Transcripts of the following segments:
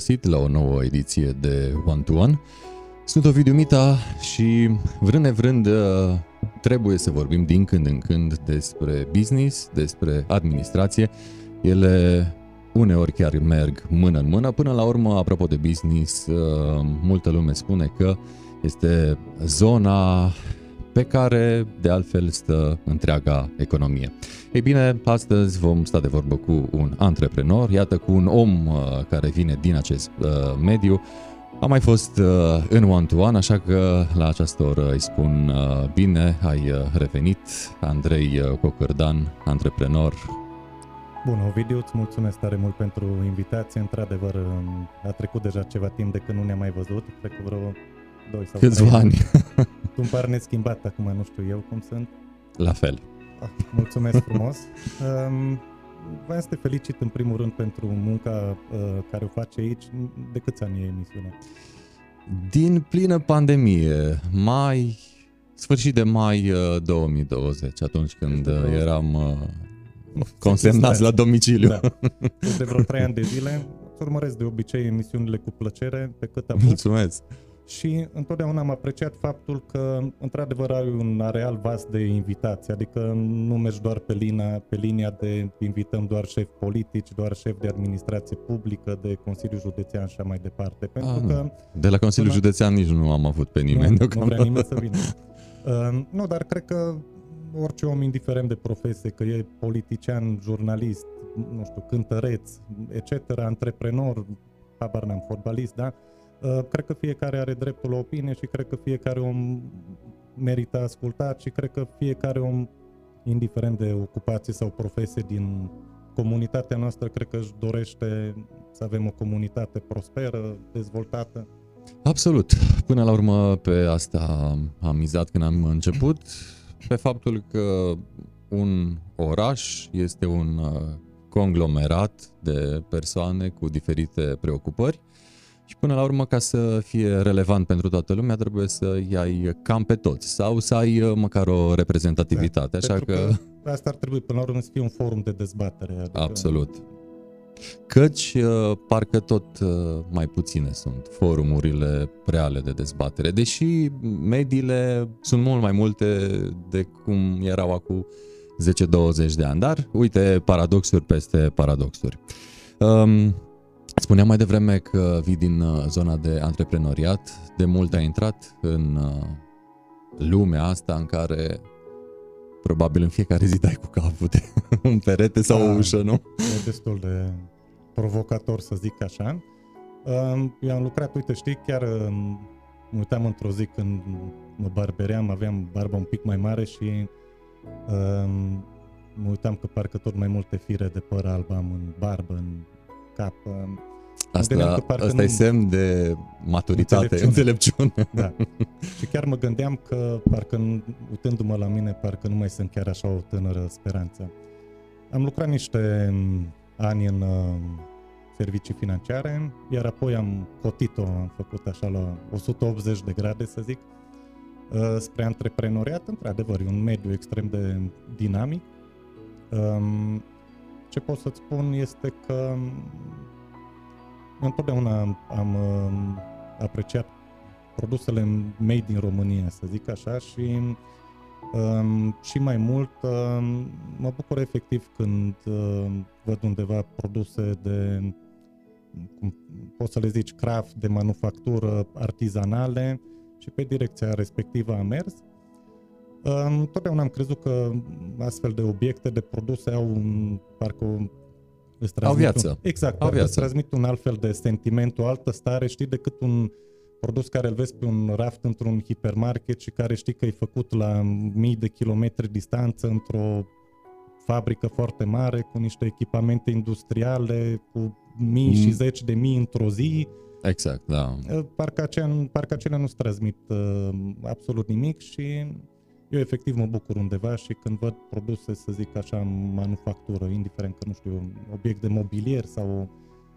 găsit la o nouă ediție de One to One. Sunt Ovidiu Mita și vrând nevrând uh, trebuie să vorbim din când în când despre business, despre administrație. Ele uneori chiar merg mână în mână. Până la urmă, apropo de business, uh, multă lume spune că este zona pe care de altfel stă întreaga economie. Ei bine, astăzi vom sta de vorbă cu un antreprenor, iată cu un om uh, care vine din acest uh, mediu. Am mai fost uh, în one-to-one, așa că la această oră îi spun bine, ai revenit, Andrei Cocărdan, antreprenor. Bun, Ovidiu, îți mulțumesc tare mult pentru invitație. Într-adevăr, um, a trecut deja ceva timp de când nu ne-am mai văzut, cred că vreo 2 sau Câțiva ani. tu îmi pare neschimbat acum, nu știu eu cum sunt. La fel. Ah, mulțumesc frumos. Um, vreau să te felicit în primul rând pentru munca uh, care o faci aici. De câți ani e emisiunea? Din plină pandemie, mai, sfârșit de mai uh, 2020, atunci când uh, eram uh, consemnați la domiciliu. Da. De vreo trei ani de zile, urmăresc de obicei emisiunile cu plăcere, pe cât am Mulțumesc! Și întotdeauna am apreciat faptul că într-adevăr ai un areal vast de invitații, adică nu mergi doar pe, linia, pe linia de invităm doar șefi politici, doar șefi de administrație publică, de Consiliu Județean și așa mai departe. Pentru A, că de la Consiliul până... Județean nici nu am avut pe nimeni. Nu, nu vrea nimeni să vină. Uh, nu, dar cred că orice om, indiferent de profesie, că e politician, jurnalist, nu știu, cântăreț, etc., antreprenor, habar n-am, fotbalist, da? Uh, cred că fiecare are dreptul la opinie și cred că fiecare om merită ascultat și cred că fiecare om, indiferent de ocupație sau profesie din comunitatea noastră, cred că își dorește să avem o comunitate prosperă, dezvoltată. Absolut. Până la urmă pe asta am mizat când am început, pe faptul că un oraș este un uh, conglomerat de persoane cu diferite preocupări și până la urmă, ca să fie relevant pentru toată lumea, trebuie să ai cam pe toți sau să ai uh, măcar o reprezentativitate. Da, așa că... că... Asta ar trebui până la urmă să fie un forum de dezbatere. Adică... Absolut. Căci uh, parcă tot uh, mai puține sunt forumurile reale de dezbatere, deși mediile sunt mult mai multe de cum erau acum 10-20 de ani, dar uite paradoxuri peste paradoxuri. Um, Spuneam mai devreme că vii din uh, zona de antreprenoriat, de mult ai intrat în uh, lumea asta în care probabil în fiecare zi dai cu capul de un perete sau da, o ușă, nu? E destul de provocator să zic așa. Eu am lucrat, uite, știi, chiar mă uitam într-o zi când mă barbeream, aveam barba un pic mai mare și mă uitam că parcă tot mai multe fire de păr alb am în barbă, în cap. Asta, asta nu... e semn de maturitate, înțelepciune. înțelepciune. Da. Și chiar mă gândeam că, parcă uitându-mă la mine, parcă nu mai sunt chiar așa o tânără speranță. Am lucrat niște ani în uh, servicii financiare, iar apoi am cotit-o, am făcut așa la 180 de grade, să zic, uh, spre antreprenoriat. Într-adevăr, e un mediu extrem de dinamic. Um, ce pot să-ți spun este că întotdeauna am, am apreciat produsele made din România, să zic așa, și um, și mai mult um, mă bucur efectiv când um, văd undeva produse de cum poți să le zici craft, de manufactură, artizanale și pe direcția respectivă am mers. Um, totdeauna am crezut că astfel de obiecte, de produse au un, parcă o Îți au viață. Un, exact, au viață. îți transmit un alt fel de sentiment, o altă stare, știi, decât un produs care îl vezi pe un raft într-un hipermarket și care știi că e făcut la mii de kilometri distanță într-o fabrică foarte mare cu niște echipamente industriale, cu mii mm. și zeci de mii într-o zi. Exact, da. Parcă, aceea, parcă acelea nu-ți transmit uh, absolut nimic și eu efectiv mă bucur undeva și când văd produse, să zic așa, în manufactură, indiferent că, nu știu, un obiect de mobilier sau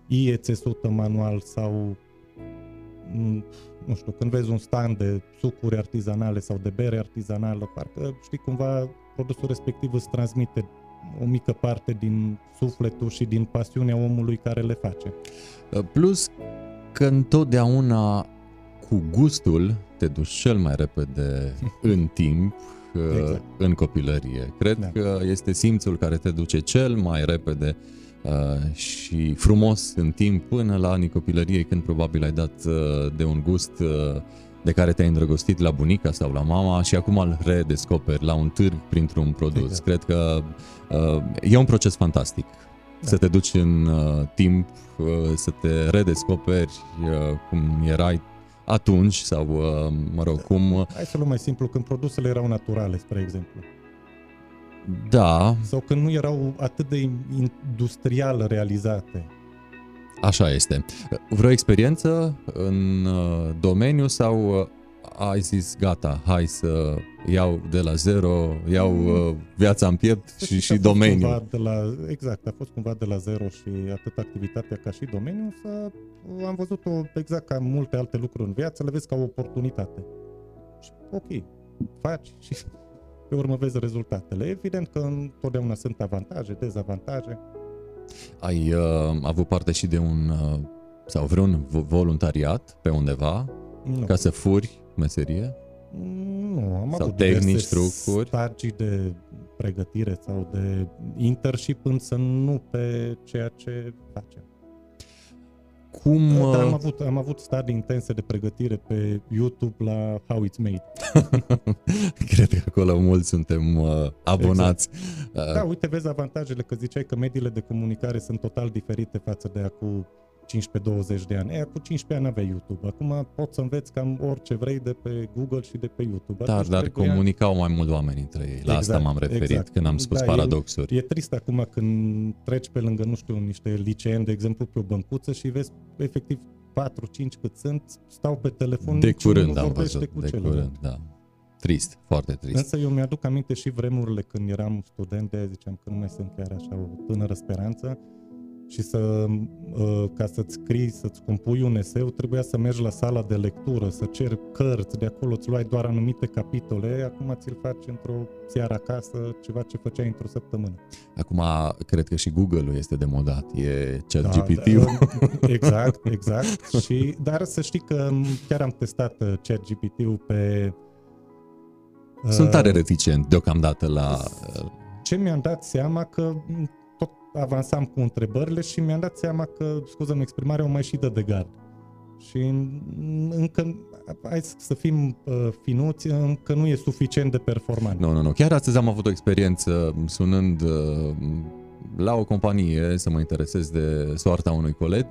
IE țesută manual sau mm, nu știu, când vezi un stand de sucuri artizanale sau de bere artizanală, parcă știi cumva produsul respectiv îți transmite o mică parte din sufletul și din pasiunea omului care le face. Plus că întotdeauna cu gustul te duci cel mai repede în timp exact. în copilărie. Cred da. că este simțul care te duce cel mai repede uh, și frumos în timp până la anii copilăriei când probabil ai dat uh, de un gust uh, de care te-ai îndrăgostit la bunica sau la mama și acum îl redescoperi la un târg printr-un produs. Exact. Cred că uh, e un proces fantastic. Da. Să te duci în uh, timp, uh, să te redescoperi uh, cum erai atunci sau, uh, mă rog, cum... Uh, Hai să luăm mai simplu, când produsele erau naturale, spre exemplu. Da. Sau când nu erau atât de industrial realizate. Așa este. Vreo experiență în uh, domeniu sau ai zis gata, hai să iau de la zero, iau mm. viața în piept și, și domeniul. De la, exact, a fost cumva de la zero și atât activitatea ca și domeniul, să am văzut-o exact ca multe alte lucruri în viață, le vezi ca o oportunitate. Și ok, faci și pe urmă vezi rezultatele. Evident că întotdeauna sunt avantaje, dezavantaje. Ai uh, avut parte și de un uh, sau vreun voluntariat pe undeva nu. ca să furi meserie? Nu, am sau avut tehnici, trucuri? stagii de pregătire sau de internship, însă nu pe ceea ce facem. Cum... Dar am uh, avut, am avut stadii intense de pregătire pe YouTube la How It's Made. Cred că acolo mulți suntem uh, abonați. Exact. Uh. Da, uite, vezi avantajele, că ziceai că mediile de comunicare sunt total diferite față de acum 15-20 de ani. E, cu 15 ani avea YouTube. Acum poți să înveți cam orice vrei de pe Google și de pe YouTube. Dar, dar trebuia... comunicau mai mult oameni între ei. La exact, asta m-am referit exact. când am spus da, paradoxuri. E, e trist acum când treci pe lângă, nu știu, niște liceeni, de exemplu, pe o băncuță și vezi efectiv 4-5 cât sunt, stau pe telefon. De curând am văzut, cu de celălalt. curând, da. Trist, foarte trist. Însă eu mi-aduc aminte și vremurile când eram student, de ziceam că nu mai sunt chiar așa o tânără speranță, și să, uh, ca să-ți scrii, să-ți compui un eseu, trebuia să mergi la sala de lectură, să ceri cărți, de acolo îți luai doar anumite capitole, acum ți-l faci într-o seară acasă, ceva ce făceai într-o săptămână. Acum, cred că și Google-ul este demodat, e chat da, GPT-ul. Da, exact, exact. și, dar să știi că chiar am testat uh, chat GPT-ul pe... Sunt tare uh, reticent deocamdată la... Ce mi-am dat seama că avansam cu întrebările și mi-am dat seama că, scuză-mi exprimarea, o mai și dă de gard. Și încă, hai să fim uh, finuți, încă nu e suficient de performant. Nu, nu, nu. Chiar astăzi am avut o experiență sunând uh, la o companie să mă interesez de soarta unui colet.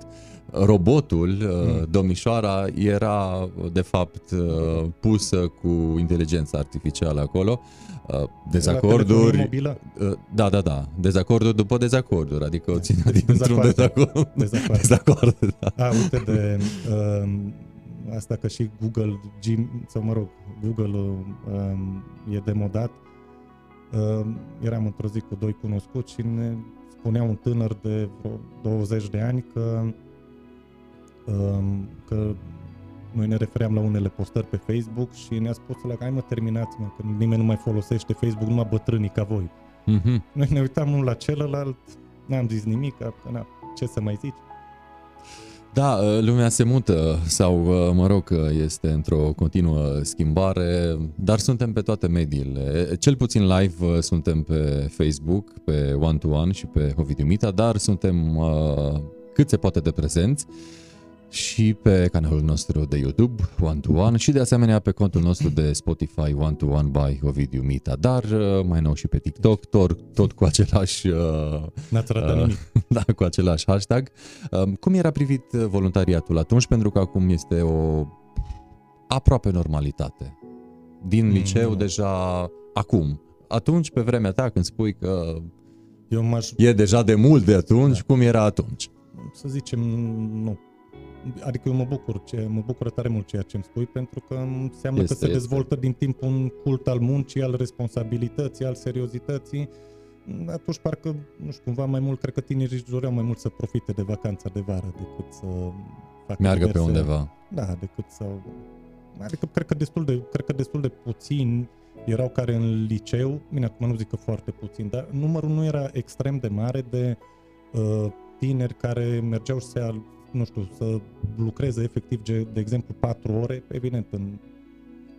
Robotul, uh, mm. domnișoara, era de fapt uh, pusă cu inteligența artificială acolo Uh, dezacorduri. Uh, da, da, da. Dezacorduri după dezacorduri, adică o ține dintr-un dezacord. Dezacord. dezacord da. A, uite de uh, asta că și Google, Gym, sau mă rog, Google uh, e demodat. Uh, eram într-o zi cu doi cunoscuți și ne spunea un tânăr de vreo 20 de ani că uh, că noi ne refeream la unele postări pe Facebook și ne-a spus la hai mă terminați mă, că nimeni nu mai folosește Facebook, numai bătrânii ca voi. Mm-hmm. Noi ne uitam unul la celălalt, n-am zis nimic, că na, ce să mai zici. Da, lumea se mută sau, mă rog, este într-o continuă schimbare, dar suntem pe toate mediile. Cel puțin live suntem pe Facebook, pe One to One și pe Ovidiu Mita, dar suntem uh, cât se poate de prezenți și pe canalul nostru de YouTube One to One și de asemenea pe contul nostru de Spotify One to One by Ovidiu Mita, dar uh, mai nou și pe TikTok, tot, tot cu același uh, N-ați uh, nimic. da, cu același hashtag. Uh, cum era privit voluntariatul atunci? Pentru că acum este o aproape normalitate. Din mm. liceu deja acum. Atunci, pe vremea ta, când spui că Eu m-aș... e deja de mult de atunci, da. cum era atunci? Să zicem, nu adică eu mă bucur, ce, mă bucură tare mult ceea ce îmi spui, pentru că înseamnă este, că se este. dezvoltă din timp un cult al muncii, al responsabilității, al seriozității. Atunci parcă, nu știu, cumva mai mult, cred că tinerii își doreau mai mult să profite de vacanța de vară decât să facă Meargă diverse, pe undeva. Da, decât să... Adică cred că destul de, cred că destul de puțin erau care în liceu, bine, acum nu zic că foarte puțin, dar numărul nu era extrem de mare de uh, tineri care mergeau să, nu știu, să lucreze efectiv, de exemplu, patru ore, evident, în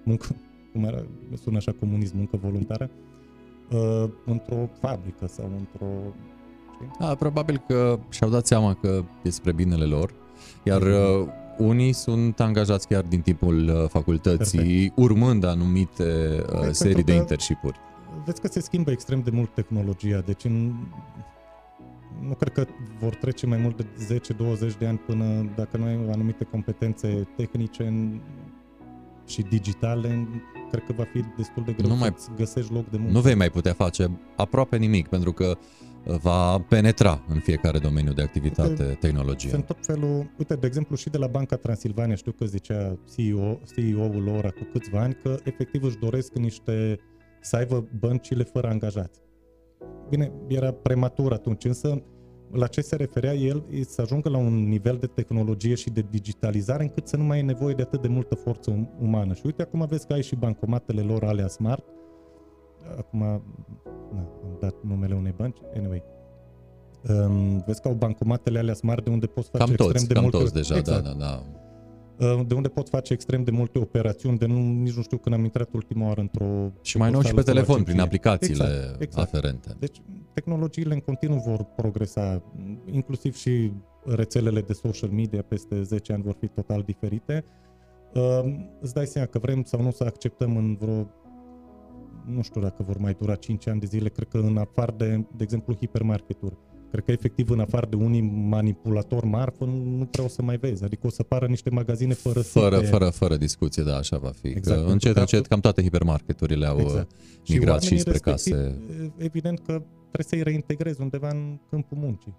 muncă, cum era, sună așa comunism, muncă voluntară, uh, într-o fabrică sau într-o... Da, probabil că și-au dat seama că e spre binele lor, iar uh, unii sunt angajați chiar din timpul uh, facultății, Perfect. urmând anumite uh, Perfect, serii de internship-uri. Vezi că se schimbă extrem de mult tehnologia, deci în, nu cred că vor trece mai mult de 10-20 de ani până dacă nu ai anumite competențe tehnice în, și digitale, cred că va fi destul de greu nu mai, să găsești loc de muncă. Nu vei mai putea face aproape nimic, pentru că va penetra în fiecare domeniu de activitate uite, tehnologie. Sunt tot felul, uite, de exemplu și de la Banca Transilvania, știu că zicea CEO, CEO-ul lor cu câțiva ani că efectiv își doresc niște să aibă băncile fără angajați. Bine, era prematur atunci, însă la ce se referea el e să ajungă la un nivel de tehnologie și de digitalizare încât să nu mai e nevoie de atât de multă forță um, umană. Și uite, acum vezi că ai și bancomatele lor alea smart, acum na, am dat numele unei bănci, anyway. Um, vezi că au bancomatele alea smart de unde poți face cam extrem toți, de cam multe... toți deja, exact. da, da, da. De unde poți face extrem de multe operațiuni, de nu, nici nu știu când am intrat ultima oară într-o... Și mai nou și pe telefon, prin aplicațiile exact, exact. aferente. Deci tehnologiile în continuu vor progresa, inclusiv și rețelele de social media peste 10 ani vor fi total diferite. Uh, îți dai seama că vrem sau nu să acceptăm în vreo nu știu dacă vor mai dura 5 ani de zile, cred că în afară de, de exemplu, hipermarketuri, cred că efectiv în afară de unii manipulatori marfă nu prea o să mai vezi, adică o să pară niște magazine fără Fără, de... fără, fără discuție, da, așa va fi. Exact, că încet, încet, cam toate hipermarketurile au exact. migrat și, și spre case. Evident că trebuie să-i reintegrezi undeva în câmpul muncii.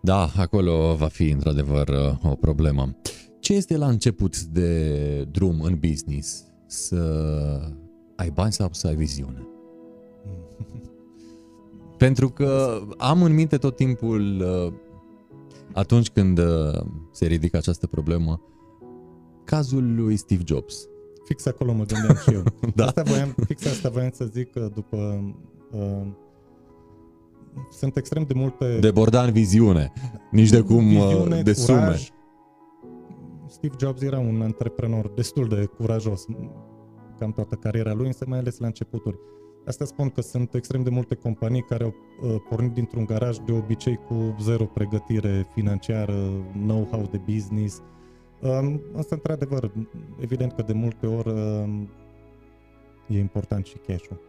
Da, acolo va fi într-adevăr o problemă. Ce este la început de drum în business? Să ai bani sau să ai viziune? Pentru că am în minte tot timpul, uh, atunci când uh, se ridică această problemă, cazul lui Steve Jobs. Fix acolo mă gândeam și eu. da? asta voiam, fix asta voiam să zic că după... Uh, sunt extrem de multe... De Bordan viziune, nici de cum viziune, de sume. Curaj. Steve Jobs era un antreprenor destul de curajos cam toată cariera lui, însă mai ales la începuturi. Asta spun că sunt extrem de multe companii care au uh, pornit dintr-un garaj de obicei cu zero pregătire financiară, know-how de business. Um, însă, într-adevăr, evident că de multe ori um, e important și cash-ul.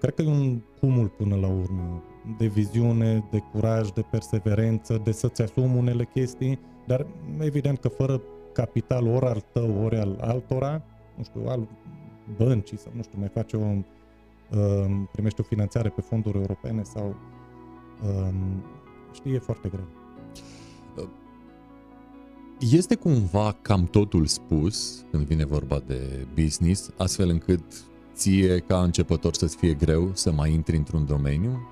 Cred că e un cumul până la urmă de viziune, de curaj, de perseverență, de să-ți asumi unele chestii, dar evident că fără capital ori al tău, ori al altora, nu știu, al băncii sau, nu știu, mai face o, um, primește o finanțare pe fonduri europene sau um, știi, e foarte greu. Este cumva cam totul spus când vine vorba de business, astfel încât ție ca începător să-ți fie greu să mai intri într-un domeniu?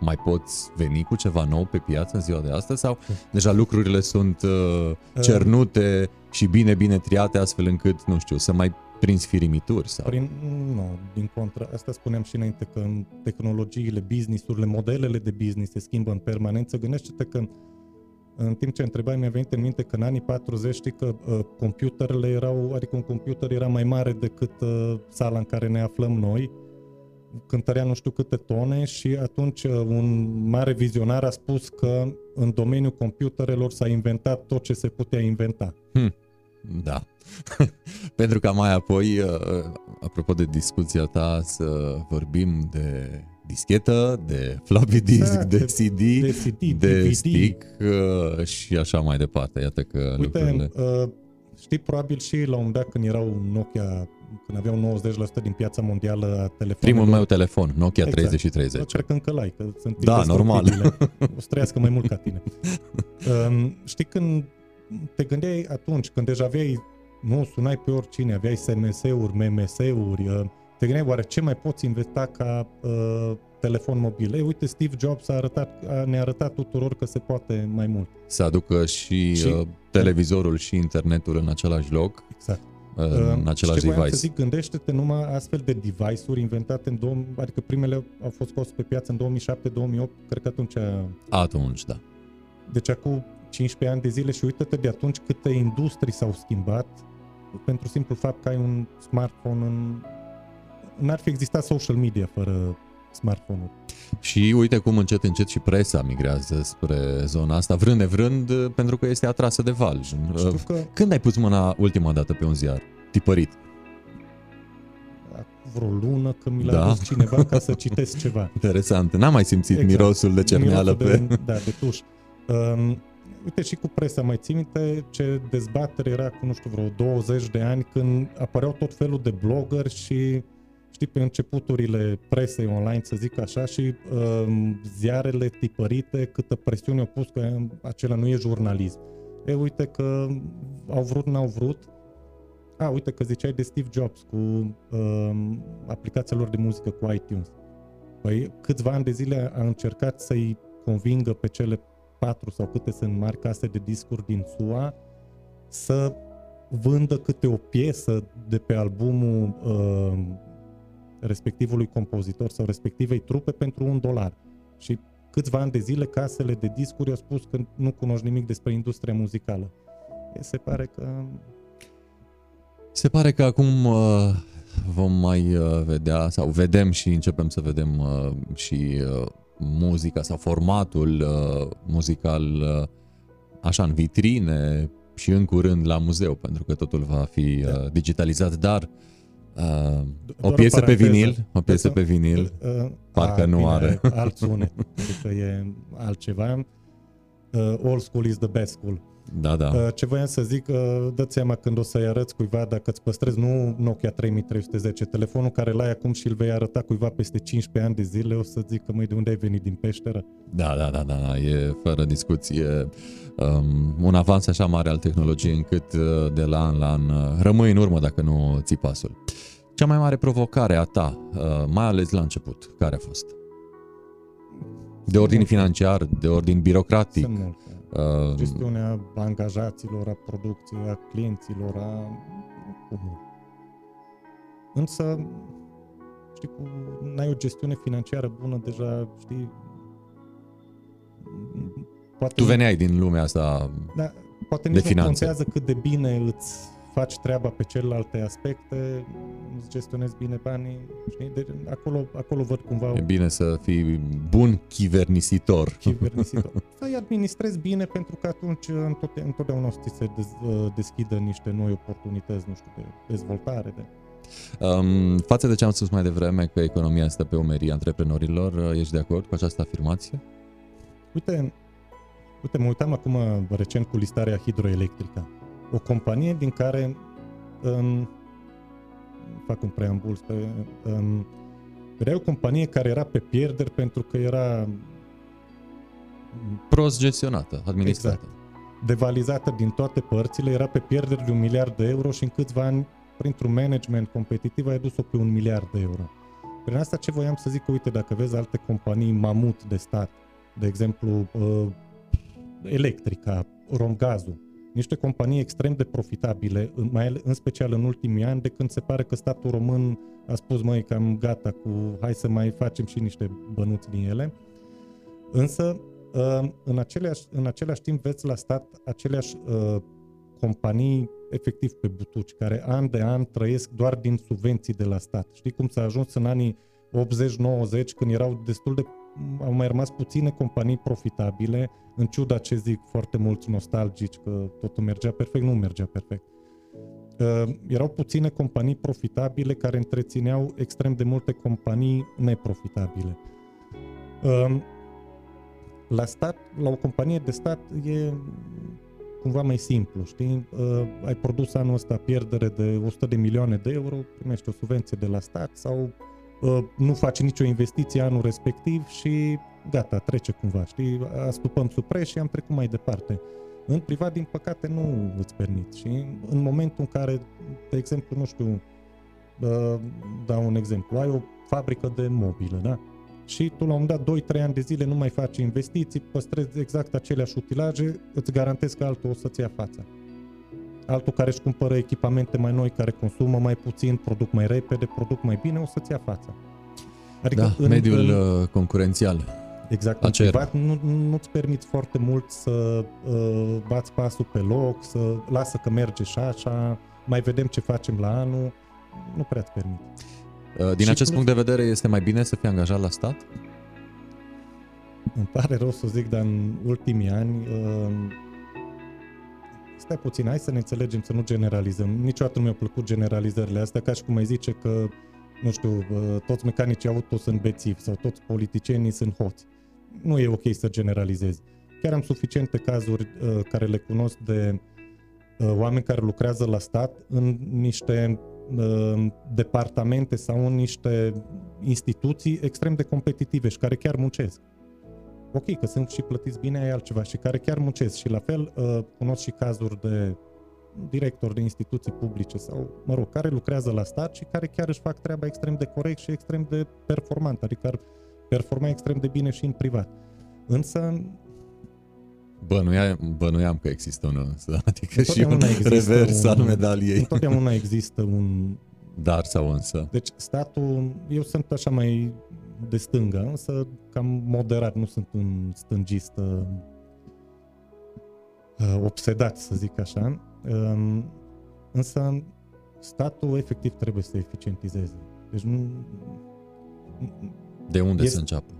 Mai poți veni cu ceva nou pe piață în ziua de astăzi sau deja lucrurile sunt uh, cernute uh, și bine, bine triate astfel încât, nu știu, să mai prinzi firimituri? Sau? Prin, nu, din contră. Asta spuneam și înainte, că în tehnologiile, businessurile, modelele de business se schimbă în permanență. Gândește-te că în timp ce întrebai, mi-a venit în minte că în anii 40 știi că uh, computerele erau, adică un computer era mai mare decât uh, sala în care ne aflăm noi, cântărea nu știu câte tone și atunci uh, un mare vizionar a spus că în domeniul computerelor s-a inventat tot ce se putea inventa. Hmm. Da. Pentru ca mai apoi, uh, apropo de discuția ta, să vorbim de dischetă, de floppy disk, exact, de CD, de, CD, de DVD. stick uh, și așa mai departe. Iată că Uite, lucrurile... Uh, știi, probabil și la un moment dat când erau Nokia, când aveau 90% din piața mondială a telefonului. Primul meu telefon, Nokia exact. 30 și 30. Cred că încă l-ai, că sunt Da, normal. O să trăiască mai mult ca tine. Um, știi când te gândeai atunci, când deja aveai, nu sunai pe oricine, aveai SMS-uri, MMS-uri, uh, te gândeai oare ce mai poți investa ca uh, telefon mobil. Ei, uite, Steve Jobs a arătat, a, ne-a arătat tuturor că se poate mai mult. Să aducă și, și uh, televizorul și internetul în același loc. Exact. în același ce voiam device. să zic, gândește-te numai astfel de device-uri inventate în 2000, adică primele au fost scos pe piață în 2007-2008, cred că atunci, Atunci, da. deci acum 15 ani de zile și uite-te de atunci câte industrii s-au schimbat pentru simplu fapt că ai un smartphone în... N-ar fi existat social media fără smartphone-uri. Și uite cum încet, încet și presa migrează spre zona asta, vrând nevrând, pentru că este atrasă de val. Știu că Când ai pus mâna ultima dată pe un ziar? Tipărit. acum vreo lună că mi l-a Da. dus cineva ca să citesc ceva. Interesant. N-am mai simțit Exact. mirosul de cerneală Mirosul pe... De, da, de tuș. Um, uite și cu presa, mai ții minte ce dezbatere era cu, nu știu, vreo 20 de ani când apăreau tot felul de blogger și știi, pe începuturile presei online, să zic așa, și um, ziarele tipărite, câtă presiune au pus că acela nu e jurnalism. E, uite că au vrut, n-au vrut. A, uite că ziceai de Steve Jobs cu um, aplicația lor de muzică cu iTunes. Păi câțiva ani de zile a încercat să-i convingă pe cele patru sau câte sunt mari case de discuri din SUA să vândă câte o piesă de pe albumul uh, respectivului compozitor sau respectivei trupe pentru un dolar. Și câțiva ani de zile casele de discuri au spus că nu cunoști nimic despre industria muzicală. E, se pare că Se pare că acum uh, vom mai uh, vedea sau vedem și începem să vedem uh, și uh, muzica sau formatul uh, muzical uh, așa în vitrine și în curând la muzeu, pentru că totul va fi uh, digitalizat, dar uh, o Doar o piesă pe paranteză. vinil, o piesă Să- pe vinil, Uh, Parcă nu are. Alt sunet, adică e altceva. Uh, old school is the best school. Da, da. Uh, ce voiam să zic, uh, dă-ți seama când o să-i arăți cuiva, dacă îți păstrezi nu Nokia 3310, telefonul care l-ai acum și îl vei arăta cuiva peste 15 ani de zile, o să zic că măi, de unde ai venit din peșteră? Da, da, da, da, da, e fără discuție um, un avans așa mare al tehnologiei încât uh, de la an la an uh, rămâi în urmă dacă nu ții pasul. Cea mai mare provocare a ta, uh, mai ales la început, care a fost? De ordin financiar, de ordin birocratic, Sunt multe. Uh, Gestiunea angajaților, a producției, a clienților, a... Cum? Însă, știi, cu, n-ai o gestiune financiară bună, deja, știi, poate tu veneai din lumea asta, Da, poate de nici nu finanțe. contează cât de bine îți faci treaba pe celelalte aspecte, îți gestionezi bine banii, știi? De, acolo, acolo văd cumva e bine să fii bun chivernisitor. chivernisitor. Să-i administrezi bine pentru că atunci întot- întotdeauna o să ți se dez, deschidă niște noi oportunități, nu știu, de dezvoltare. De... Um, față de ce am spus mai devreme că economia stă pe umerii antreprenorilor, uh, ești de acord cu această afirmație? Uite, uite, mă uitam acum recent cu listarea hidroelectrică. O companie din care um, fac un preambul spre, um, era o companie care era pe pierderi pentru că era Prost gestionată, administrată. Exact. devalizată din toate părțile, era pe pierderi de un miliard de euro și în câțiva ani, printr-un management competitiv, a adus-o pe un miliard de euro. Prin asta ce voiam să zic, că, uite, dacă vezi alte companii mamut de stat, de exemplu, uh, Electrica, Romgazul, niște companii extrem de profitabile, în- mai ale- în special în ultimii ani, de când se pare că statul român a spus, măi, cam gata cu, hai să mai facem și niște bănuți din ele. Însă, uh, în aceleași, în același timp veți la stat aceleași uh, companii efectiv pe butuci, care an de an trăiesc doar din subvenții de la stat. Știi cum s-a ajuns în anii 80-90, când erau destul de au mai rămas puține companii profitabile, în ciuda ce zic foarte mulți nostalgici că totul mergea perfect, nu mergea perfect. Uh, erau puține companii profitabile care întrețineau extrem de multe companii neprofitabile. Uh, la stat, la o companie de stat e cumva mai simplu, știi? Uh, ai produs anul ăsta pierdere de 100 de milioane de euro, primești o subvenție de la stat sau uh, nu faci nicio investiție anul respectiv și gata, trece cumva, știi? Astupăm sub preț și am trecut mai departe. În privat, din păcate, nu îți permit și în momentul în care, de exemplu, nu știu, uh, dau un exemplu, ai o fabrică de mobilă, da? și tu la un moment dat 2-3 ani de zile nu mai faci investiții, păstrezi exact aceleași utilaje, îți garantez că altul o să-ți ia fața. Altul care își cumpără echipamente mai noi, care consumă mai puțin, produc mai repede, produc mai bine, o să-ți ia fața. Adică da, în, mediul în, uh, concurențial. Exact, în privat nu, nu-ți permiți foarte mult să uh, bați pasul pe loc, să lasă că merge și așa, mai vedem ce facem la anul, nu prea îți permit. Uh, din și acest plus, punct de vedere, este mai bine să fii angajat la stat? Îmi pare rău să zic, dar în ultimii ani uh, stai puțin, hai să ne înțelegem, să nu generalizăm. Niciodată nu mi-au plăcut generalizările astea, ca și cum ai zice că, nu știu, uh, toți mecanicii auto sunt bețivi sau toți politicienii sunt hoți. Nu e ok să generalizezi. Chiar am suficiente cazuri uh, care le cunosc de uh, oameni care lucrează la stat în niște uh, departamente sau în niște instituții extrem de competitive și care chiar muncesc ok, că sunt și plătiți bine, ai altceva și care chiar muncesc și la fel uh, cunosc și cazuri de directori de instituții publice sau, mă rog, care lucrează la stat și care chiar își fac treaba extrem de corect și extrem de performant, adică ar performa extrem de bine și în privat. Însă Bănuia, bănuiam că există unul însă, adică și un revers un, al medaliei. Întotdeauna există un... Dar sau însă. Deci statul, eu sunt așa mai de stânga, însă cam moderat, nu sunt un stângist uh, uh, obsedat, să zic așa. Uh, însă statul efectiv trebuie să eficientizeze. Deci nu... De unde este, să înceapă?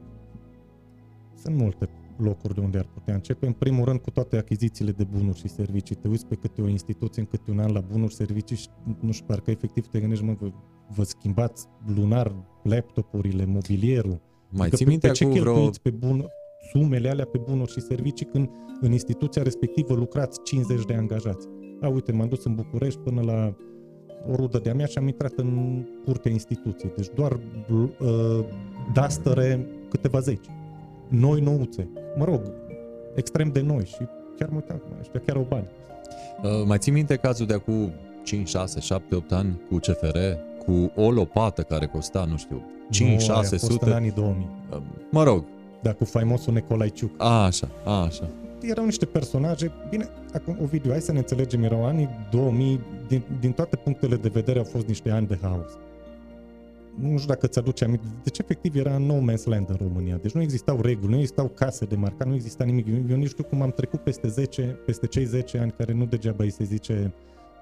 Sunt multe locuri de unde ar putea începe. În primul rând cu toate achizițiile de bunuri și servicii. Te uiți pe câte o instituție în câte un an la bunuri, servicii și nu știu, parcă efectiv te gândești, mă, vă, vă schimbați lunar laptopurile, mobilierul. Mai adică ții minte pe ce vreo... pe bun, sumele alea pe bunuri și servicii când în instituția respectivă lucrați 50 de angajați. A, uite, m-am dus în București până la o rudă de-a mea și am intrat în curtea instituției. Deci doar uh, dastăre câteva zeci. Noi nouțe. Mă rog, extrem de noi și chiar mă uitam, ăștia chiar au bani. Uh, mai ții minte cazul de acum 5, 6, 7, 8 ani cu CFR, cu o lopată care costa, nu știu, 5, 600. în anii 2000. Mă rog. Da, cu faimosul Nicolaiciuc. A, așa, a, așa. Erau niște personaje, bine, acum o video, hai să ne înțelegem, erau anii 2000, din, din toate punctele de vedere au fost niște ani de haos. Nu știu dacă ți-aduce aminte, deci efectiv era no man's land în România, deci nu existau reguli, nu existau case de marcat, nu exista nimic. Eu, eu nici știu cum am trecut peste 10, peste cei 10 ani care nu degeaba îi se zice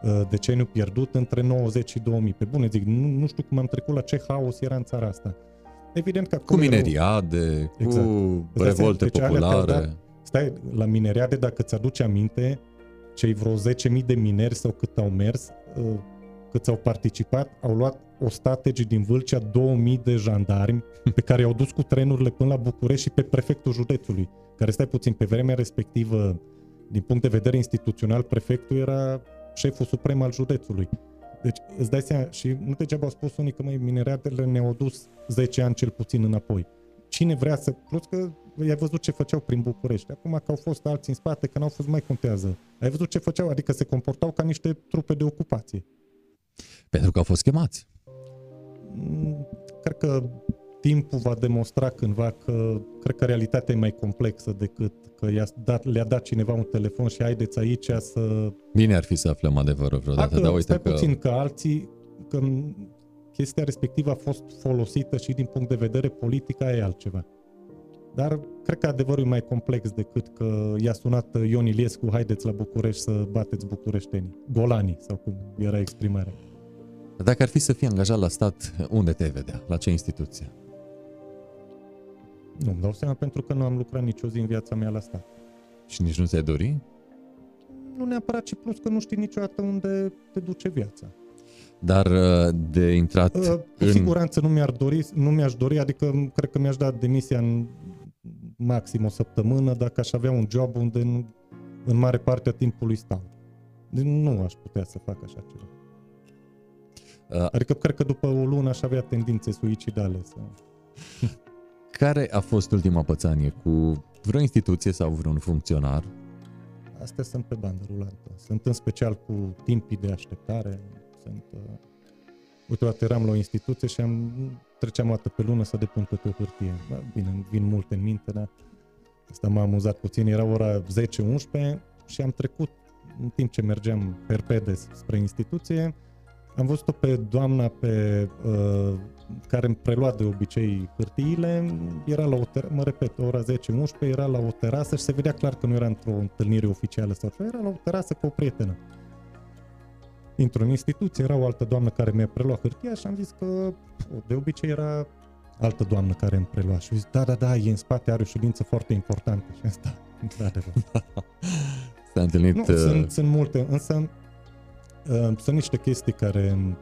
Uh, deceniu pierdut între 90 și 2000. Pe bune zic, nu, nu știu cum am trecut la ce haos era în țara asta. Evident că Cu mineriade, exact. cu revolte deci populare. Dat, stai, la mineriade, dacă ți-aduce aminte, cei vreo 10.000 de mineri sau cât au mers, uh, cât au participat, au luat o stategi din Vâlcea 2000 de jandarmi pe care i-au dus cu trenurile până la București și pe prefectul județului, care stai puțin pe vremea respectivă, din punct de vedere instituțional, prefectul era șeful suprem al județului. Deci îți dai seama, și nu degeaba au spus unii că mai mineradele ne-au dus 10 ani cel puțin înapoi. Cine vrea să... Plus că ai văzut ce făceau prin București. Acum că au fost alții în spate, că n-au fost mai contează. Ai văzut ce făceau? Adică se comportau ca niște trupe de ocupație. Pentru că au fost chemați. Mm, cred că timpul va demonstra cândva că cred că realitatea e mai complexă decât că i-a dat, le-a dat cineva un telefon și haideți aici să... Bine ar fi să aflăm adevărul vreodată, Dacă, dar uite stai că... puțin că alții, că chestia respectivă a fost folosită și din punct de vedere politic, e altceva. Dar cred că adevărul e mai complex decât că i-a sunat Ion Iliescu, haideți la București să bateți bucureștenii. Golanii, sau cum era exprimarea. Dacă ar fi să fii angajat la stat, unde te vedea? La ce instituție? Nu, îmi dau seama pentru că nu am lucrat nicio zi în viața mea la stat. Și nici nu ți-ai dori? Nu neapărat, ci plus că nu știi niciodată unde te duce viața. Dar uh, de intrat uh, Cu în... siguranță nu mi-ar dori, nu mi-aș dori, adică cred că mi-aș da demisia în maxim o săptămână dacă aș avea un job unde în, în mare parte a timpului stau. Deci nu aș putea să fac așa ceva. Uh. Adică cred că după o lună aș avea tendințe suicidale. Să... Care a fost ultima pățanie cu vreo instituție sau vreun funcționar? Astea sunt pe bandă rulantă. Sunt în special cu timpii de așteptare. Sunt, uh... Uite, eram la o instituție și am treceam o dată pe lună să depun pe o hârtie. Da, bine, vin multe în minte, dar asta m-a amuzat puțin. Era ora 10-11 și am trecut în timp ce mergeam perpede spre instituție, am văzut-o pe doamna pe, uh, care îmi prelua de obicei hârtiile, era la o ter- mă repet, ora 10-11, era la o terasă și se vedea clar că nu era într-o întâlnire oficială sau ceva, era la o terasă cu o prietenă. Intru în instituție, era o altă doamnă care mi-a preluat hârtia și am zis că de obicei era altă doamnă care îmi prelua și zis, da, da, da, e în spate, are o ședință foarte importantă și asta, într-adevăr. S-a întâlnit... Nu, uh, sunt, sunt multe, însă uh, sunt niște chestii care,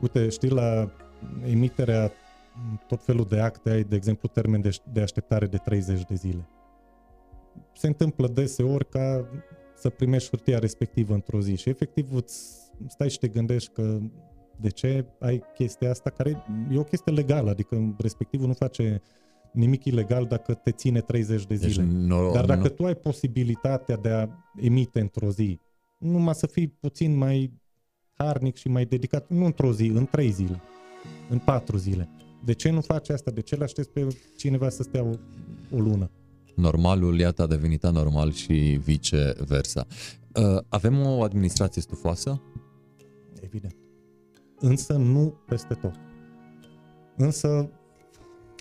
uite, știi, la emiterea tot felul de acte ai, de exemplu, termen de, de așteptare de 30 de zile. Se întâmplă deseori ca să primești hârtia respectivă într-o zi și efectiv îți stai și te gândești că de ce ai chestia asta care e o chestie legală, adică respectivul nu face nimic ilegal dacă te ține 30 de deci zile. nu, Dar dacă nu, tu ai posibilitatea de a emite într-o zi, numai să fii puțin mai harnic și mai dedicat, nu într-o zi, în trei zile, în patru zile. De ce nu faci asta? De ce le aștepți pe cineva să stea o, o lună? normalul, iată, a devenit anormal și viceversa. Uh, Avem o administrație stufoasă? Evident. Însă nu peste tot. Însă,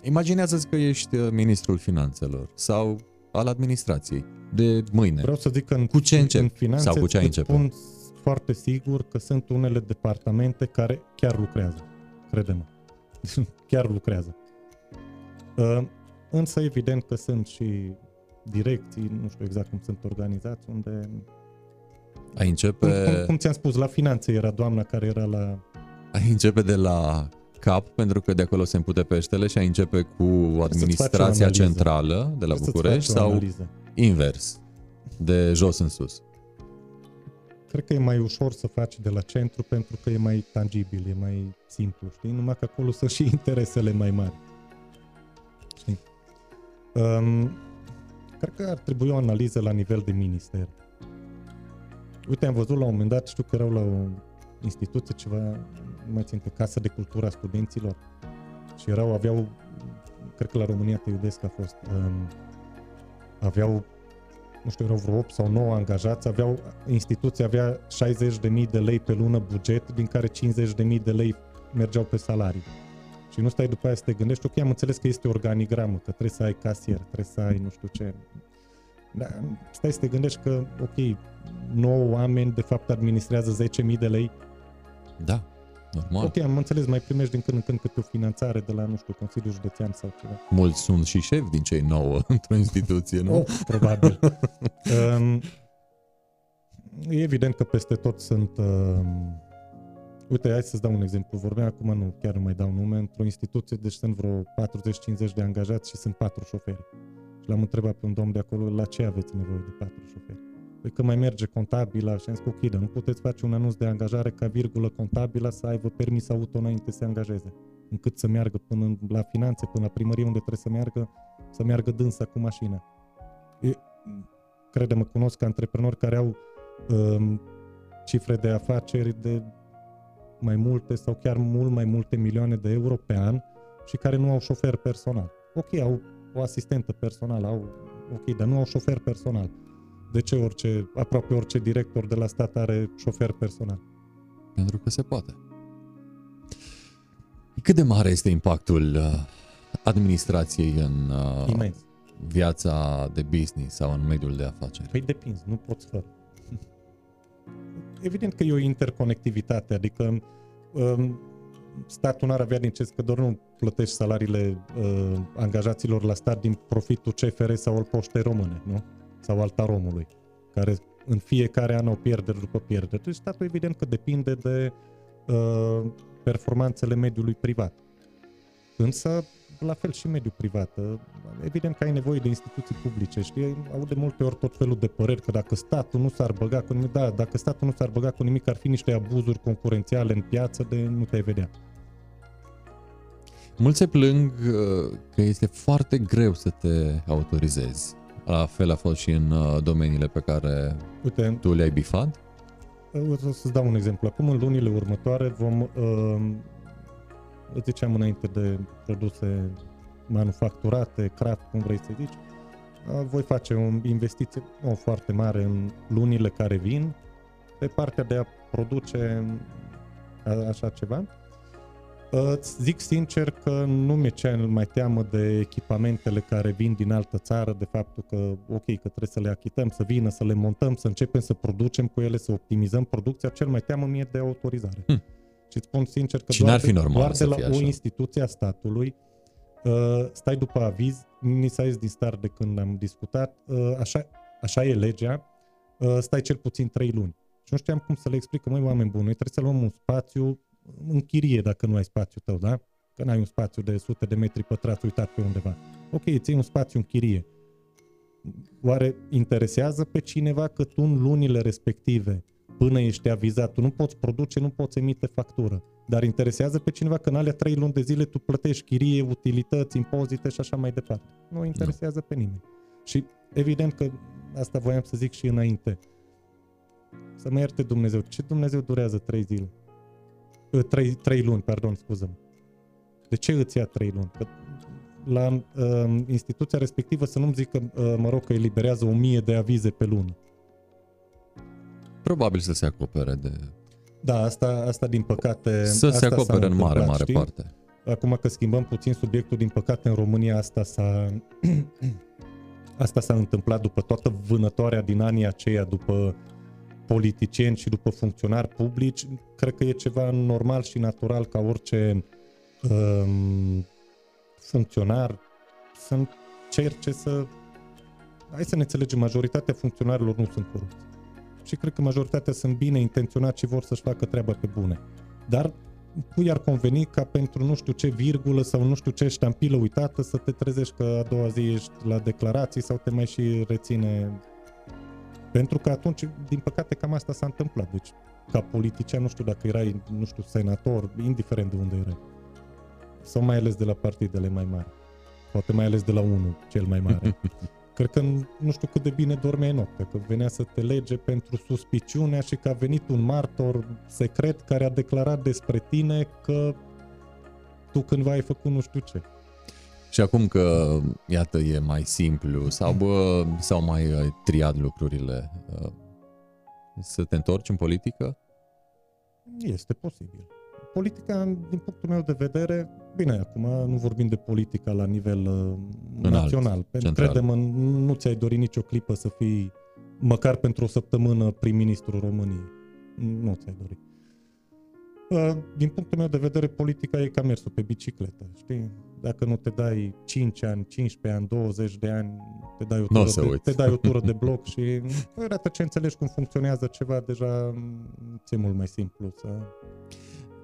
Imaginează-ți că ești uh, ministrul finanțelor sau al administrației de mâine. vreau să zic că în, Cu ce încep? în finanțe Sau cu ce ai îți începe? spun foarte sigur că sunt unele departamente care chiar lucrează. Crede-mă. chiar lucrează. Uh, Însă evident că sunt și direcții, nu știu exact cum sunt organizați, unde... Ai începe, Cum, cum, cum ți-am spus, la finanțe era doamna care era la... ai începe de la cap, pentru că de acolo se împute peștele și ai începe cu faci o administrația analiză. centrală de la Să-ți București faci o sau analiză. invers, de jos în sus. Cred că e mai ușor să faci de la centru pentru că e mai tangibil, e mai simplu, știi? Numai că acolo sunt și interesele mai mari. Știi? Um, cred că ar trebui o analiză la nivel de minister. Uite, am văzut la un moment dat, știu că erau la o instituție ceva, nu mai țin, Casa de Cultură a Studenților și erau, aveau, cred că la România Te Iubesc a fost, um, aveau nu știu, erau vreo 8 sau 9 angajați, aveau, instituția avea 60.000 de lei pe lună buget, din care 50.000 de lei mergeau pe salarii. Și nu stai după aia să te gândești, ok, am înțeles că este organigramă, că trebuie să ai casier, trebuie să ai nu știu ce. Dar stai să te gândești că, ok, 9 oameni de fapt administrează 10.000 de lei. Da, normal. Ok, am înțeles, mai primești din când în când câte o finanțare de la, nu știu, Consiliul Județean sau ceva. Mulți sunt și șefi din cei nouă într-o instituție, nu? Oh, probabil. um, e evident că peste tot sunt... Um, uite, hai să-ți dau un exemplu. Vorbeam acum, nu, chiar nu mai dau nume, într-o instituție, deci sunt vreo 40-50 de angajați și sunt patru șoferi. Și l-am întrebat pe un domn de acolo, la ce aveți nevoie de patru șoferi? Păi că mai merge contabila și am zis, ok, dar nu puteți face un anunț de angajare ca virgulă contabila să aibă permis auto înainte să se angajeze. Încât să meargă până în- la finanțe, până la primărie unde trebuie să meargă, să meargă dânsa cu mașina. E, crede-mă, cunosc antreprenori care au um, cifre de afaceri de mai multe sau chiar mult mai multe milioane de euro pe an și care nu au șofer personal. Ok, au o asistentă personală, au, ok, dar nu au șofer personal. De ce orice, aproape orice director de la stat are șofer personal? Pentru că se poate. Cât de mare este impactul uh, administrației în uh, Imens. viața de business sau în mediul de afaceri? Păi depinzi, nu poți fără. Evident că e o interconectivitate, adică um, statul n-ar avea din ce că doar nu plătești salariile uh, angajaților la stat din profitul CFR sau al Poștei Române, nu? Sau al Taromului, care în fiecare an au pierderi după pierderi. Deci statul evident că depinde de uh, performanțele mediului privat. Însă, la fel și mediul privat. Uh, Evident că ai nevoie de instituții publice, știi? Aud de multe ori tot felul de păreri că dacă statul nu s-ar băga cu nimic, da, dacă statul nu s-ar băga cu nimic, ar fi niște abuzuri concurențiale în piață de nu te-ai vedea. Mulți se plâng uh, că este foarte greu să te autorizezi. La fel a fost și în uh, domeniile pe care Uite, tu le-ai bifat. o să-ți dau un exemplu. Acum, în lunile următoare, vom, uh, îți ziceam înainte de produse manufacturate, craft, cum vrei să zici, voi face o investiție o foarte mare în lunile care vin pe partea de a produce așa ceva. Îți zic sincer că nu mi-e cel mai teamă de echipamentele care vin din altă țară, de faptul că, ok, că trebuie să le achităm, să vină, să le montăm, să începem să producem cu ele, să optimizăm producția, cel mai teamă mie de autorizare. Hmm. Și îți spun sincer că și doar, fi normal doar de la o instituție a statului, uh, stai după aviz, ni s-a din start de când am discutat, uh, așa, așa e legea, uh, stai cel puțin 3 luni. Și nu știam cum să le explic că, măi, oameni buni, noi trebuie să luăm un spațiu în chirie dacă nu ai spațiu tău, da? Că n-ai un spațiu de sute de metri pătrați uitat pe undeva. Ok, ții un spațiu în chirie. Oare interesează pe cineva că tu în lunile respective, până ești avizat, tu nu poți produce, nu poți emite factură. Dar interesează pe cineva că în alea trei luni de zile tu plătești chirie, utilități, impozite și așa mai departe. Nu interesează pe nimeni. Și evident că asta voiam să zic și înainte. Să mă ierte Dumnezeu. Ce Dumnezeu durează trei zile? Ă, trei, trei luni, pardon, scuză De ce îți ia trei luni? Că la uh, instituția respectivă să nu-mi zic că, uh, mă rog, că eliberează o mie de avize pe lună. Probabil să se acopere de... Da, asta, asta din păcate... Să asta se acopere în mare, mare știi? parte. Acum că schimbăm puțin subiectul, din păcate în România asta s-a... asta s-a întâmplat după toată vânătoarea din anii aceia, după politicieni și după funcționari publici, cred că e ceva normal și natural ca orice um, funcționar să încerce să... Hai să ne înțelegem, majoritatea funcționarilor nu sunt corupți. Și cred că majoritatea sunt bine intenționați și vor să-și facă treaba pe bune. Dar cui ar conveni ca pentru nu știu ce virgulă sau nu știu ce ștampilă uitată să te trezești că a doua zi ești la declarații sau te mai și reține pentru că atunci, din păcate, cam asta s-a întâmplat. Deci, ca politician, nu știu dacă erai, nu știu, senator, indiferent de unde erai. Sau mai ales de la partidele mai mari. Poate mai ales de la unul, cel mai mare. Cred că nu știu cât de bine dormeai noaptea, că venea să te lege pentru suspiciunea și că a venit un martor secret care a declarat despre tine că tu cândva ai făcut nu știu ce. Și acum că, iată, e mai simplu sau, bă, sau mai uh, triat lucrurile, uh, să te întorci în politică? Este posibil. Politica, din punctul meu de vedere, bine, acum nu vorbim de politica la nivel uh, național. Pentru credem, nu ți-ai dorit nicio clipă să fii măcar pentru o săptămână prim-ministru României. Nu ți-ai dorit. Uh, din punctul meu de vedere, politica e ca mersul pe bicicletă, știi? Dacă nu te dai 5 ani, 15 ani, 20 de ani, te dai o tură, de, te dai o tură de bloc și odată ce înțelegi cum funcționează ceva, deja ți e mult mai simplu să...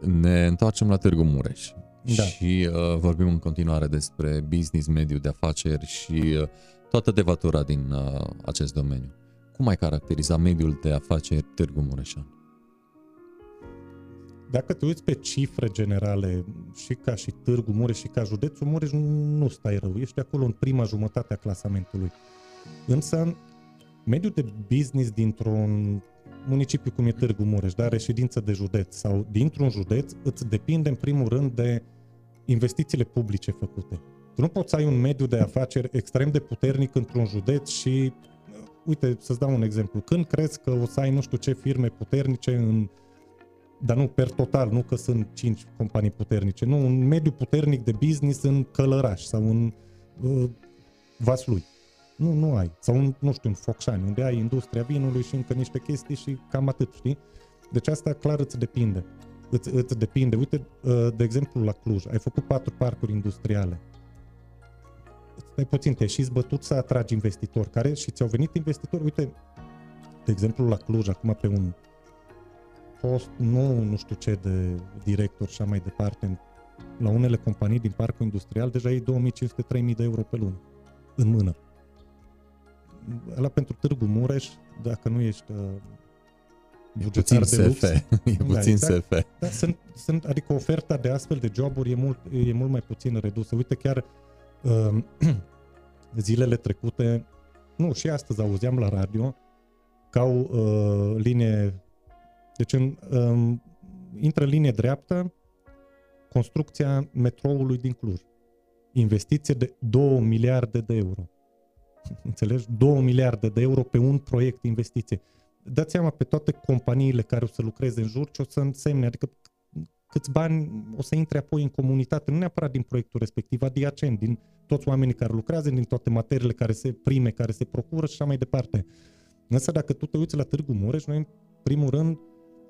Ne întoarcem la Târgu Mureș da. și uh, vorbim în continuare despre business, mediul de afaceri și uh, toată devatura din uh, acest domeniu. Cum ai caracteriza mediul de afaceri Târgu Mureșan? Dacă te uiți pe cifre generale, și ca și Târgu Mureș și ca județul Mureș, nu stai rău. Ești acolo în prima jumătate a clasamentului. Însă, mediul de business dintr-un municipiu cum e Târgu Mureș, dar reședință de județ sau dintr-un județ, îți depinde în primul rând de investițiile publice făcute. Tu nu poți să ai un mediu de afaceri extrem de puternic într-un județ și, uite, să-ți dau un exemplu. Când crezi că o să ai nu știu ce firme puternice în dar nu per total, nu că sunt cinci companii puternice, nu, un mediu puternic de business în Călăraș sau în uh, Vaslui. Nu, nu ai. Sau un, nu știu, în Focșani, unde ai industria vinului și încă niște chestii și cam atât, știi? Deci asta clar îți depinde. Îți, îți depinde. Uite, uh, de exemplu, la Cluj, ai făcut patru parcuri industriale. Stai puțin, te-ai și zbătut să atragi investitori care și ți-au venit investitori. Uite, de exemplu, la Cluj, acum pe un fost, nu, nu știu ce, de director și așa mai departe, la unele companii din parcul industrial, deja e 2500-3000 de euro pe lună, în mână. La pentru Târgu Mureș, dacă nu ești uh, bugetar de SF. lux. E da, puțin da, exact. SF. Da, sunt, sunt, adică oferta de astfel de joburi e mult, e mult mai puțin redusă. Uite, chiar uh, zilele trecute, nu, și astăzi auzeam la radio, că au uh, linie deci în, um, intră în linie dreaptă construcția metroului din Cluj. Investiție de 2 miliarde de euro. înțelegi, 2 miliarde de euro pe un proiect investiție. Dați seama pe toate companiile care o să lucreze în jur ce o să însemne, adică câți bani o să intre apoi în comunitate, nu neapărat din proiectul respectiv, adiacent, din toți oamenii care lucrează, din toate materiile care se prime, care se procură și așa mai departe. Însă dacă tu te uiți la Târgu Mureș, noi în primul rând,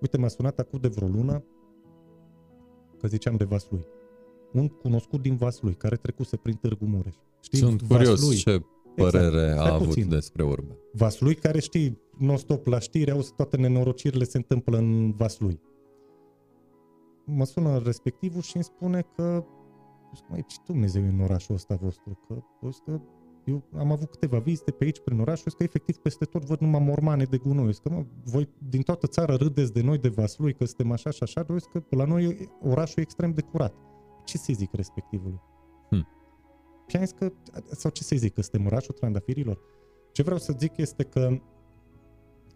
uite, m-a sunat acum de vreo lună, că ziceam de Vaslui. Un cunoscut din Vaslui, care trecuse prin Târgu Mureș. Știți, Sunt curios Vaslui. ce părere exact. a avut puțin. despre urbe. Vaslui, care știi, non-stop la știri, auzi toate nenorocirile se întâmplă în Vaslui. Mă sună respectivul și îmi spune că mai ce Dumnezeu în orașul ăsta vostru, că, că eu am avut câteva vizite pe aici, prin oraș, și că efectiv peste tot văd numai mormane de gunoi. Că mă, voi din toată țara râdeți de noi, de Vaslui, că suntem așa și așa, că la noi orașul e extrem de curat. Ce să zic respectivului? Hmm. Și am zis că, sau ce să zic, că suntem orașul trandafirilor? Ce vreau să zic este că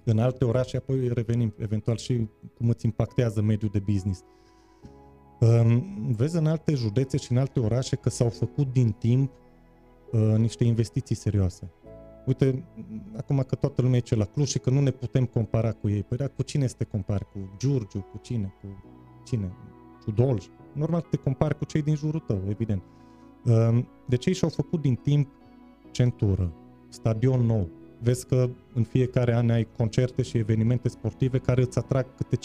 în alte orașe, apoi revenim eventual și cum îți impactează mediul de business. Um, vezi în alte județe și în alte orașe că s-au făcut din timp uh, niște investiții serioase. Uite, acum că toată lumea e ce la Cluj și că nu ne putem compara cu ei. Păi da, cu cine să te compari? Cu Giurgiu? Cu cine? Cu cine? Cu Dolj? Normal te compari cu cei din jurul tău, evident. Uh, deci ei și-au făcut din timp centură, stadion nou. Vezi că în fiecare an ai concerte și evenimente sportive care îți atrag câte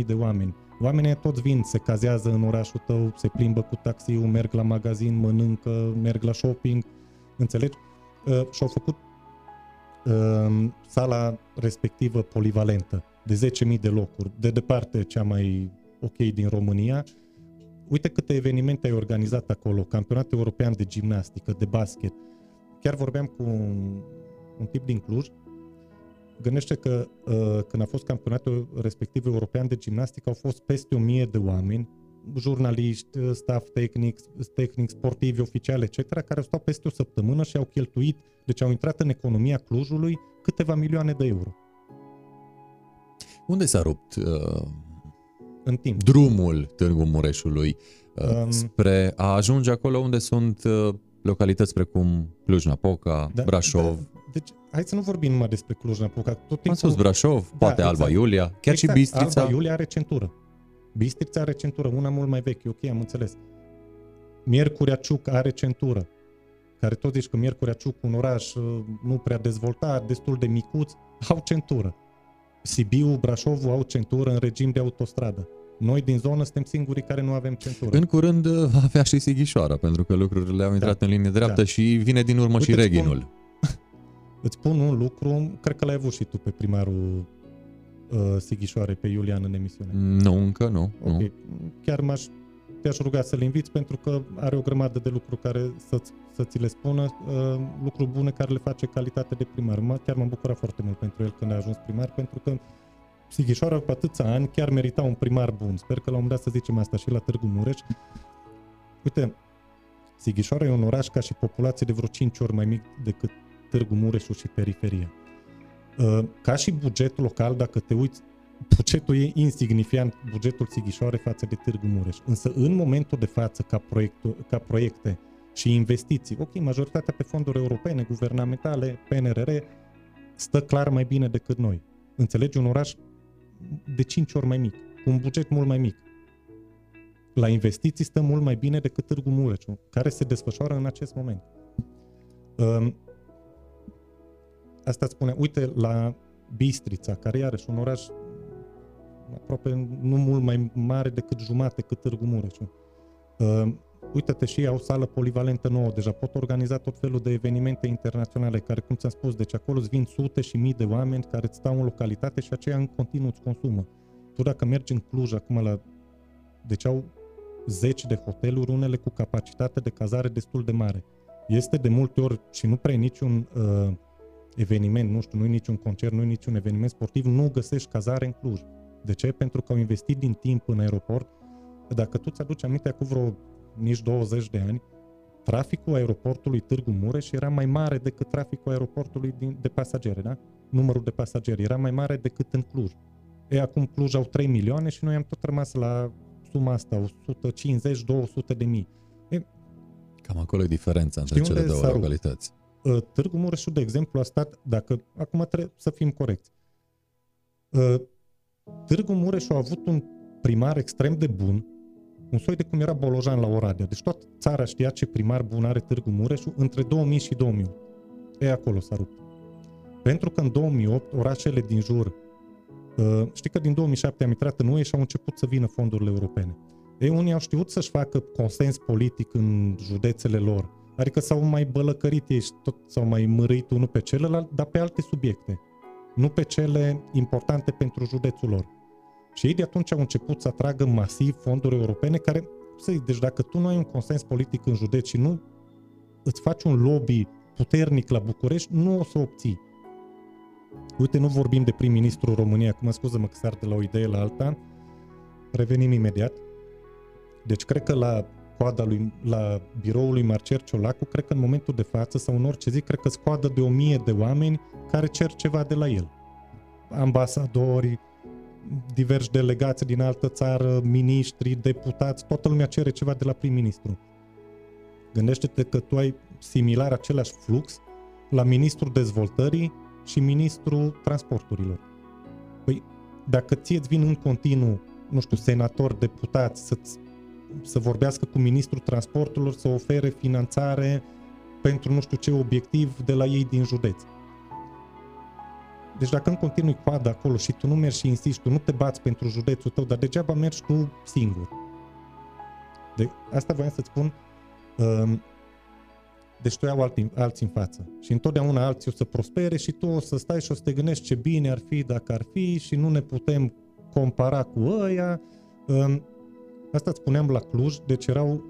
50.000 de oameni. Oamenii toți vin, se cazează în orașul tău, se plimbă cu taxiul, merg la magazin, mănâncă, merg la shopping, înțelegi? Uh, și-au făcut uh, sala respectivă polivalentă, de 10.000 de locuri, de departe cea mai ok din România. Uite câte evenimente ai organizat acolo, campionat european de gimnastică, de basket. Chiar vorbeam cu un, un tip din Cluj, Gândește că uh, când a fost campionatul respectiv european de gimnastică, au fost peste o mie de oameni, jurnaliști, uh, staff tehnic, tehnic, sportivi, oficiali, etc., care au stat peste o săptămână și au cheltuit, deci au intrat în economia Clujului câteva milioane de euro. Unde s-a rupt uh, în timp. drumul Târgu Mureșului uh, um, spre a ajunge acolo unde sunt uh, localități precum Cluj-Napoca, da, Brașov? Da, deci, hai să nu vorbim numai despre Cluj-Napoca. Tot timpul... Am spus Brașov, da, poate exact. Alba Iulia, chiar exact. și Bistrița. Alba Iulia are centură. Bistrița are centură, una mult mai veche, ok, am înțeles. Miercurea Ciuc are centură, care tot zici că Miercurea Ciuc, un oraș uh, nu prea dezvoltat, destul de micuț, au centură. Sibiu, Brașovul au centură în regim de autostradă. Noi din zonă suntem singurii care nu avem centură. În curând uh, va avea și Sighișoara, pentru că lucrurile au intrat da. în linie dreaptă da. și vine din urmă Uite, și Reghinul. Spun, Îți spun un lucru, cred că l-ai avut și tu pe primarul uh, Sighișoare, pe Iulian în emisiune. Nu, încă nu. Okay. nu. Chiar m-aș, te-aș ruga să-l inviți pentru că are o grămadă de lucruri care să, să ți le spună, uh, lucruri bune care le face calitate de primar. Mă, chiar m-am bucurat foarte mult pentru el când a ajuns primar, pentru că Sighișoara cu atâția ani chiar merita un primar bun. Sper că la un moment dat să zicem asta și la Târgu Mureș. Uite, Sighișoara e un oraș ca și populație de vreo 5 ori mai mic decât Târgu Mureșul și periferia. Uh, ca și buget local, dacă te uiți, bugetul e insignifiant, bugetul Sighișoare față de Târgu Mureș. Însă în momentul de față, ca, proiectul, ca proiecte și investiții, ok, majoritatea pe fonduri europene, guvernamentale, PNRR, stă clar mai bine decât noi. Înțelegi? Un oraș de 5 ori mai mic, cu un buget mult mai mic. La investiții stă mult mai bine decât Târgu Mureș, care se desfășoară în acest moment. Uh, asta spune, uite la Bistrița, care iarăși un oraș aproape nu mult mai mare decât jumate cât Târgu Mureș. Uh, uite-te și au sală polivalentă nouă, deja pot organiza tot felul de evenimente internaționale, care, cum ți-am spus, deci acolo îți vin sute și mii de oameni care îți stau în localitate și aceia în continuu îți consumă. Tu dacă mergi în Cluj acum la... Deci au zeci de hoteluri, unele cu capacitate de cazare destul de mare. Este de multe ori și nu prea niciun uh, eveniment, nu știu, nu e niciun concert, nu e niciun eveniment sportiv, nu găsești cazare în Cluj. De ce? Pentru că au investit din timp în aeroport. Dacă tu ți-aduci aminte cu vreo nici 20 de ani, traficul aeroportului Târgu Mureș era mai mare decât traficul aeroportului din, de pasageri, da? Numărul de pasageri era mai mare decât în Cluj. E, acum Cluj au 3 milioane și noi am tot rămas la suma asta, 150-200 de mii. E, Cam acolo e diferența între cele două localități. Uh, Târgu Mureșul, de exemplu, a stat, dacă acum trebuie să fim corecți, uh, Târgu Mureș a avut un primar extrem de bun, un soi de cum era Bolojan la Oradea. Deci toată țara știa ce primar bun are Târgu Mureșul între 2000 și 2008. E acolo s-a rupt. Pentru că în 2008 orașele din jur, uh, știi că din 2007 am intrat în UE și au început să vină fondurile europene. Ei, unii au știut să-și facă consens politic în județele lor. Adică s-au mai bălăcărit ei și tot s-au mai mărit unul pe celălalt, dar pe alte subiecte. Nu pe cele importante pentru județul lor. Și ei de atunci au început să atragă masiv fonduri europene care, să zic, deci dacă tu nu ai un consens politic în județ și nu îți faci un lobby puternic la București, nu o să obții. Uite, nu vorbim de prim-ministru României, acum scuză-mă că sar de la o idee la alta, revenim imediat. Deci cred că la coada lui, la biroul lui Marcer Ciolacu, cred că în momentul de față sau în orice zi, cred că scoadă de o mie de oameni care cer ceva de la el. Ambasadori, diversi delegați din altă țară, miniștri, deputați, toată lumea cere ceva de la prim-ministru. Gândește-te că tu ai similar același flux la ministrul dezvoltării și ministrul transporturilor. Păi, dacă ție îți vin în continuu, nu știu, senatori, deputați, să, să vorbească cu ministrul transporturilor, să ofere finanțare pentru nu știu ce obiectiv de la ei din județ. Deci dacă în continui coada acolo și tu nu mergi și insisti, tu nu te bați pentru județul tău, dar degeaba mergi tu singur. De, asta voiam să-ți spun, um, deci tu iau alții, alții în față și întotdeauna alții o să prospere și tu o să stai și o să te gândești ce bine ar fi dacă ar fi și nu ne putem compara cu ăia. Um, asta îți spuneam la Cluj, deci erau,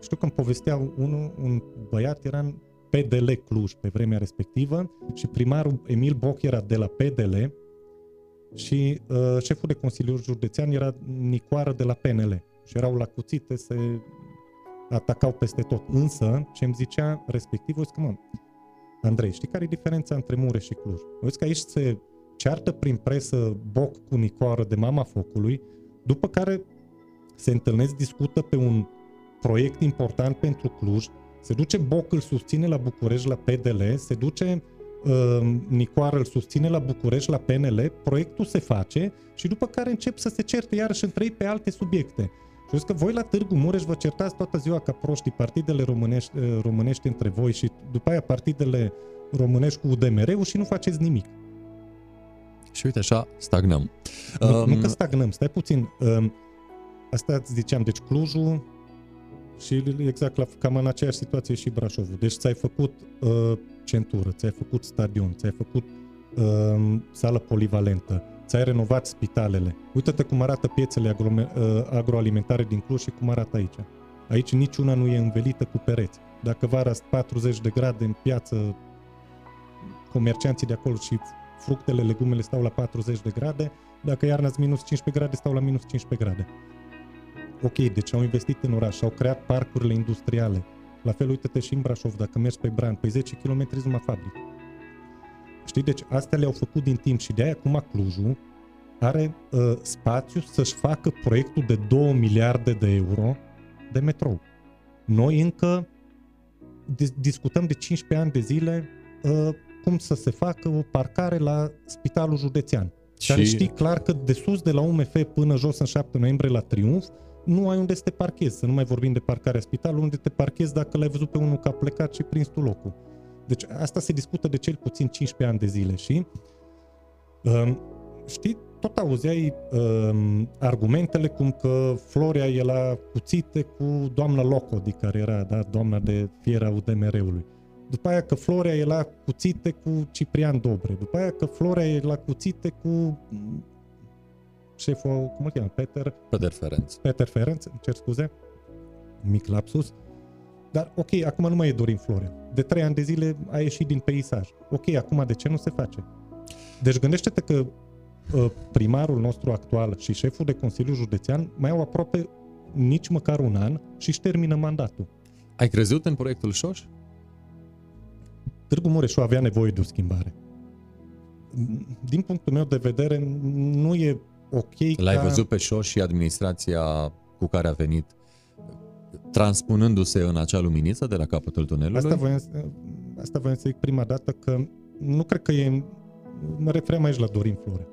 știu că îmi povestea unul, un băiat, era în PDL Cluj pe vremea respectivă și primarul Emil Boc era de la PDL și uh, șeful de Consiliu Județean era Nicoară de la PNL și erau la cuțite, se atacau peste tot. Însă, ce îmi zicea respectivul, zic că, mă, Andrei, știi care e diferența între Mureș și Cluj? Vezi că aici se ceartă prin presă Boc cu Nicoară de mama focului, după care se întâlnesc, discută pe un proiect important pentru Cluj, se duce Boc, îl susține la București la PDL, se duce uh, Nicoară, îl susține la București la PNL, proiectul se face și după care încep să se certe iarăși între ei pe alte subiecte. Și că voi la Târgu Mureș vă certați toată ziua ca proștii partidele românești, uh, românești între voi și după aia partidele românești cu UDMR-ul și nu faceți nimic. Și uite așa, stagnăm. Nu, um... nu că stagnăm, stai puțin. Um, asta îți ziceam, deci Clujul, și exact la, cam în aceeași situație și Brașovul. Deci ți-ai făcut uh, centură, ți-ai făcut stadion, ți-ai făcut uh, sală polivalentă, ți-ai renovat spitalele. Uită-te cum arată piețele agro- uh, agroalimentare din Cluj și cum arată aici. Aici niciuna nu e învelită cu pereți. Dacă vara 40 de grade în piață, comercianții de acolo și fructele, legumele stau la 40 de grade, dacă iarna minus 15 grade, stau la minus 15 grade ok, deci au investit în oraș, au creat parcurile industriale. La fel, uite-te și în Brașov, dacă mergi pe Bran, pe 10 km numai fabrică. Știi, deci astea le-au făcut din timp și de-aia acum Clujul are uh, spațiu să-și facă proiectul de 2 miliarde de euro de metrou. Noi încă dis- discutăm de 15 ani de zile uh, cum să se facă o parcare la Spitalul Județean. Și... Care știi clar că de sus, de la UMF până jos în 7 noiembrie la Triumf, nu ai unde să te parchezi, să nu mai vorbim de parcarea spitalului, unde te parchezi dacă l-ai văzut pe unul că a plecat și prins tu locul. Deci asta se discută de cel puțin 15 ani de zile și um, știi, tot auzeai um, argumentele cum că Floria e la cuțite cu doamna Locodi, care era da, doamna de fiera UDMR-ului. După aia că Floria e la cuțite cu Ciprian Dobre. După aia că Floria e la cuțite cu șeful, cum îl cheamă, Peter? Peter Ferenc. Peter Ferenc, îmi cer scuze, mic lapsus. Dar ok, acum nu mai e Dorin Florea. De trei ani de zile a ieșit din peisaj. Ok, acum de ce nu se face? Deci gândește-te că uh, primarul nostru actual și șeful de Consiliu Județean mai au aproape nici măcar un an și își termină mandatul. Ai crezut în proiectul Șoș? Târgu Mureșu avea nevoie de o schimbare. Din punctul meu de vedere, nu e ok L-ai ca... văzut pe șor și administrația cu care a venit transpunându-se în acea luminiță de la capătul tunelului? Asta, voiam, asta vreau să zic prima dată, că nu cred că e, mă referem aici la Dorin Flore.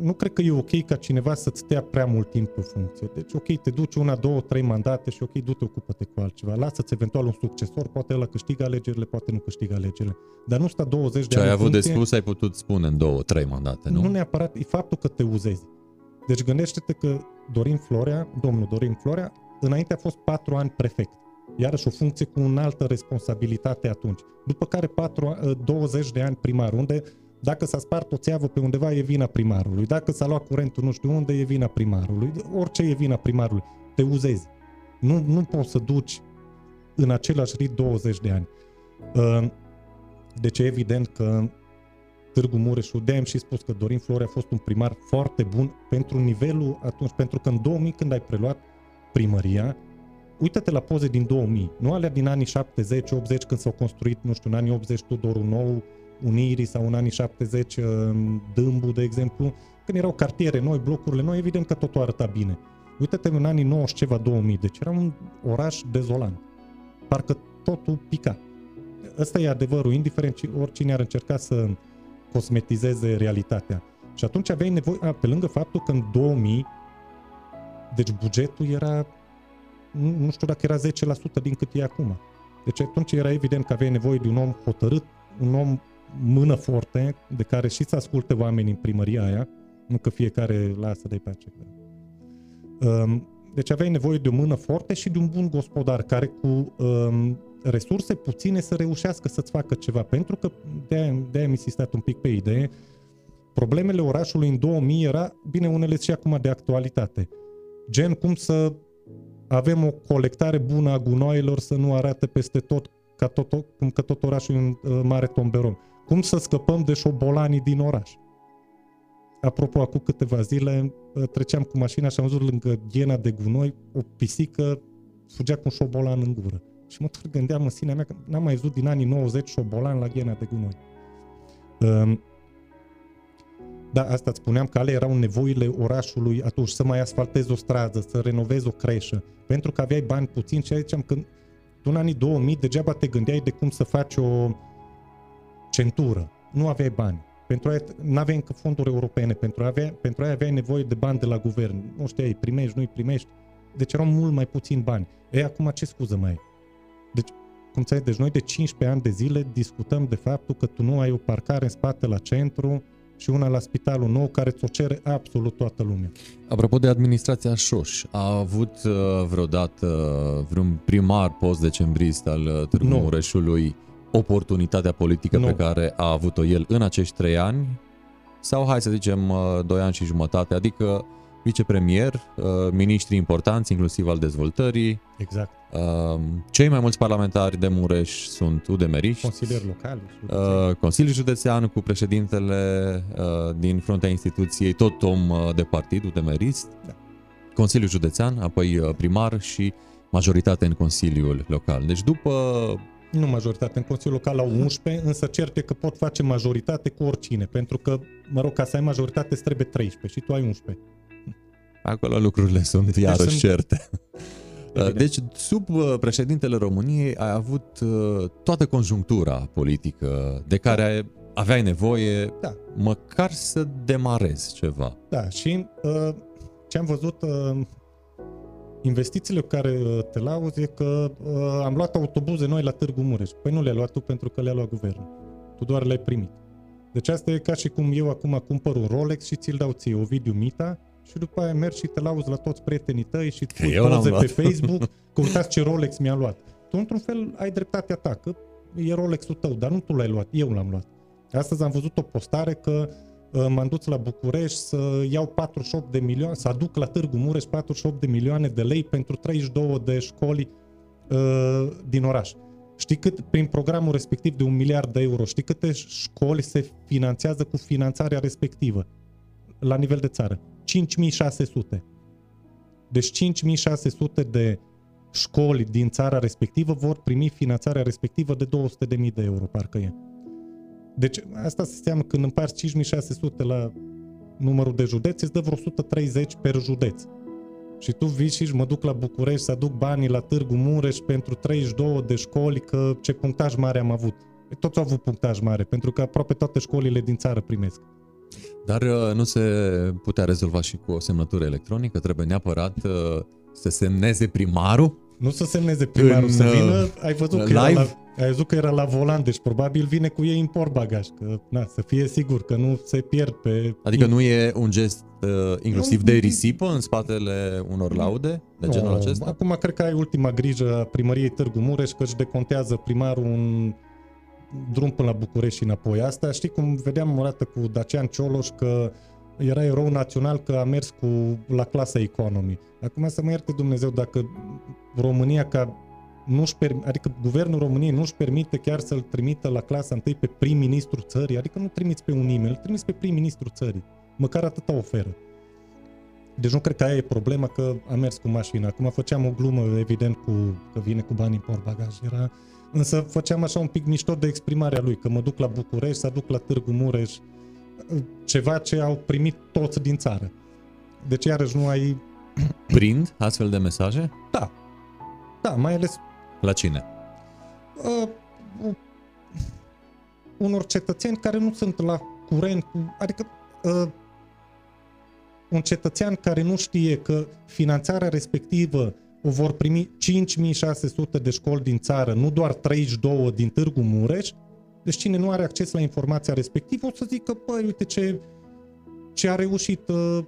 Nu cred că e ok ca cineva să-ți stea prea mult timp pe funcție. Deci, ok, te duci una, două, trei mandate și ok, du-te, ocupă-te cu altceva. Lasă-ți eventual un succesor, poate la câștigă alegerile, poate nu câștigă alegerile. Dar nu sta 20 de Ce ani ai în avut de funcție, spus ai putut spune în două, trei mandate, nu? nu neapărat, e faptul că te uzezi. Deci gândește-te că Dorin Florea, domnul Dorin Florea, înainte a fost patru ani prefect. Iarăși o funcție cu o altă responsabilitate atunci. După care 4, 20 de ani primar, unde dacă s-a spart o țeavă pe undeva e vina primarului, dacă s-a luat curentul nu știu unde e vina primarului, orice e vina primarului, te uzezi. Nu, nu poți să duci în același rit 20 de ani. Uh, Deci e evident că Târgu Mureșul, de am și spus că Dorin Flore a fost un primar foarte bun pentru nivelul atunci, pentru că în 2000 când ai preluat primăria, uită-te la poze din 2000, nu alea din anii 70-80 când s-au construit, nu știu, în anii 80 Tudorul Nou, Unirii sau în anii 70 uh, Dâmbu, de exemplu, când erau cartiere noi, blocurile noi, evident că totul arăta bine. Uită-te în anii 90 ceva 2000, deci era un oraș dezolant. Parcă totul pica. Ăsta e adevărul, indiferent ci- oricine ar încerca să cosmetizeze realitatea. Și atunci aveai nevoie, a, pe lângă faptul că în 2000, deci bugetul era, nu, nu știu dacă era 10% din cât e acum. Deci atunci era evident că aveai nevoie de un om hotărât, un om mână forte, de care și să asculte oamenii în primăria aia, nu că fiecare lasă de pace. Um, Deci aveai nevoie de o mână forte și de un bun gospodar care cu um, resurse puține să reușească să-ți facă ceva. Pentru că de-aia, de-aia am insistat un pic pe idee, problemele orașului în 2000 era, bine, unele și acum de actualitate. Gen cum să avem o colectare bună a gunoaielor să nu arate peste tot ca tot, cum că tot orașul e un uh, mare tomberon. Cum să scăpăm de șobolanii din oraș. Apropo, acum câteva zile uh, treceam cu mașina și am văzut lângă ghena de gunoi o pisică fugea cu un șobolan în gură. Și mă tot gândeam în sinea mea că n-am mai văzut din anii 90 șobolan la ghena de gunoi. Um, da, asta îți spuneam că alea erau nevoile orașului atunci, să mai asfaltezi o stradă, să renovezi o creșă, pentru că aveai bani puțin și ziceam că tu în anii 2000 degeaba te gândeai de cum să faci o centură. Nu aveai bani. Pentru aia nu aveai încă fonduri europene, pentru aia, avea, pentru aia aveai nevoie de bani de la guvern. Nu știai, îi primești, nu îi primești. Deci erau mult mai puțin bani. Ei, acum ce scuză mai ai? Deci, cum ți deci noi de 15 ani de zile discutăm de faptul că tu nu ai o parcare în spate la centru și una la spitalul nou care ți-o cere absolut toată lumea. Apropo de administrația Șoș, a avut uh, vreodată uh, vreun primar post-decembrist al uh, Târgu Nu. Mureșului oportunitatea politică Nu. pe care a avut-o el în acești trei ani? Sau, hai să zicem, uh, doi ani și jumătate, adică vicepremier, uh, miniștri importanți, inclusiv al dezvoltării, Exact. uh, cei mai mulți parlamentari de Mureș sunt udemeriști, Consilier local. Uh, Consiliul Județean cu președintele uh, din fruntea instituției, tot om uh, de partid, udemerist, Da. Consiliul Județean, apoi uh, primar și majoritate în Consiliul Local. Deci după Nu majoritate, în Consiliul Local au 11, însă certe că pot face majoritate cu oricine, pentru că, mă rog, ca să ai majoritate îți trebuie 13 și tu ai 11. Acolo lucrurile sunt iarăși sunt- certe. Evident. Deci, sub uh, președintele României ai avut uh, toată conjunctura politică de care aveai nevoie Da. măcar să demarezi ceva. Da, și uh, ce am văzut, uh, investițiile cu care uh, te lauzi e că uh, am luat autobuze noi la Târgu Mureș. Păi nu le-ai luat tu pentru că le-a luat guvernul. Tu doar le-ai primit. Deci asta e ca și cum eu acum cumpăr un Rolex și ți-l dau ție, Ovidiu Mita, și după aia mergi și te lauzi la toți prietenii tăi și îți Că pui eu l-am poze luat. pe Facebook că uitați ce Rolex mi-a luat. Tu într-un fel ai dreptatea ta, că e Rolex-ul tău, dar nu tu l-ai luat, eu l-am luat. Astăzi am văzut o postare că uh, m-am dus la București să iau 48 de milioane, să aduc la Târgu Mureș 48 de milioane de lei pentru 32 de școli uh, din oraș. Știi cât, prin programul respectiv de un miliard de euro, știi câte școli se finanțează cu finanțarea respectivă la nivel de țară? 5600. Deci 5600 de școli din țara respectivă vor primi finanțarea respectivă de 200.000 de euro, parcă e. Deci asta se înseamnă când împarți 5600 la numărul de județe, îți dă vreo 130 per județ. Și tu vii și zici, mă duc la București să aduc banii la Târgu Mureș pentru 32 de școli, că ce punctaj mare am avut. Toți au avut punctaj mare, pentru că aproape toate școlile din țară primesc. Dar uh, nu se putea rezolva și cu o semnătură electronică? Trebuie neapărat uh, să semneze primarul? Nu să semneze primarul, în, să vină, ai văzut, că live? Era la, ai văzut că era la volan, deci probabil vine cu ei import bagaj, că na, să fie sigur că nu se pierd pe... Adică nu e un gest uh, inclusiv de risipă în spatele unor laude de genul no, acesta? Acum cred că ai ultima grijă a primăriei Târgu Mureș că își decontează primarul un drum până la București și înapoi. Asta știi cum vedeam o dată cu Dacian Cioloș că era erou național că a mers cu la clasa economy. Acum să mă ierte Dumnezeu dacă România ca nu-și permite, adică guvernul României nu-și permite chiar să-l trimită la clasa întâi pe prim-ministru țării, adică nu trimiți pe un e-mail, îl trimiți pe prim-ministru țării. Măcar atâta oferă. Deci nu cred că aia e problema că a mers cu mașina. Acum făceam o glumă, evident, cu că vine cu bani în bagaj. Era, însă făceam așa un pic mișto de exprimarea lui, că mă duc la București, să duc la Târgu Mureș, ceva ce au primit toți din țară. Deci iarăși nu ai... Prind astfel de mesaje? Da. Da, mai ales... La cine? Uh, uh, unor cetățeni care nu sunt la curent cu... Adică uh, un cetățean care nu știe că finanțarea respectivă o vor primi 5600 de școli din țară, nu doar 32 din Târgu Mureș, deci cine nu are acces la informația respectivă o să zică, păi, uite ce, ce a reușit uh,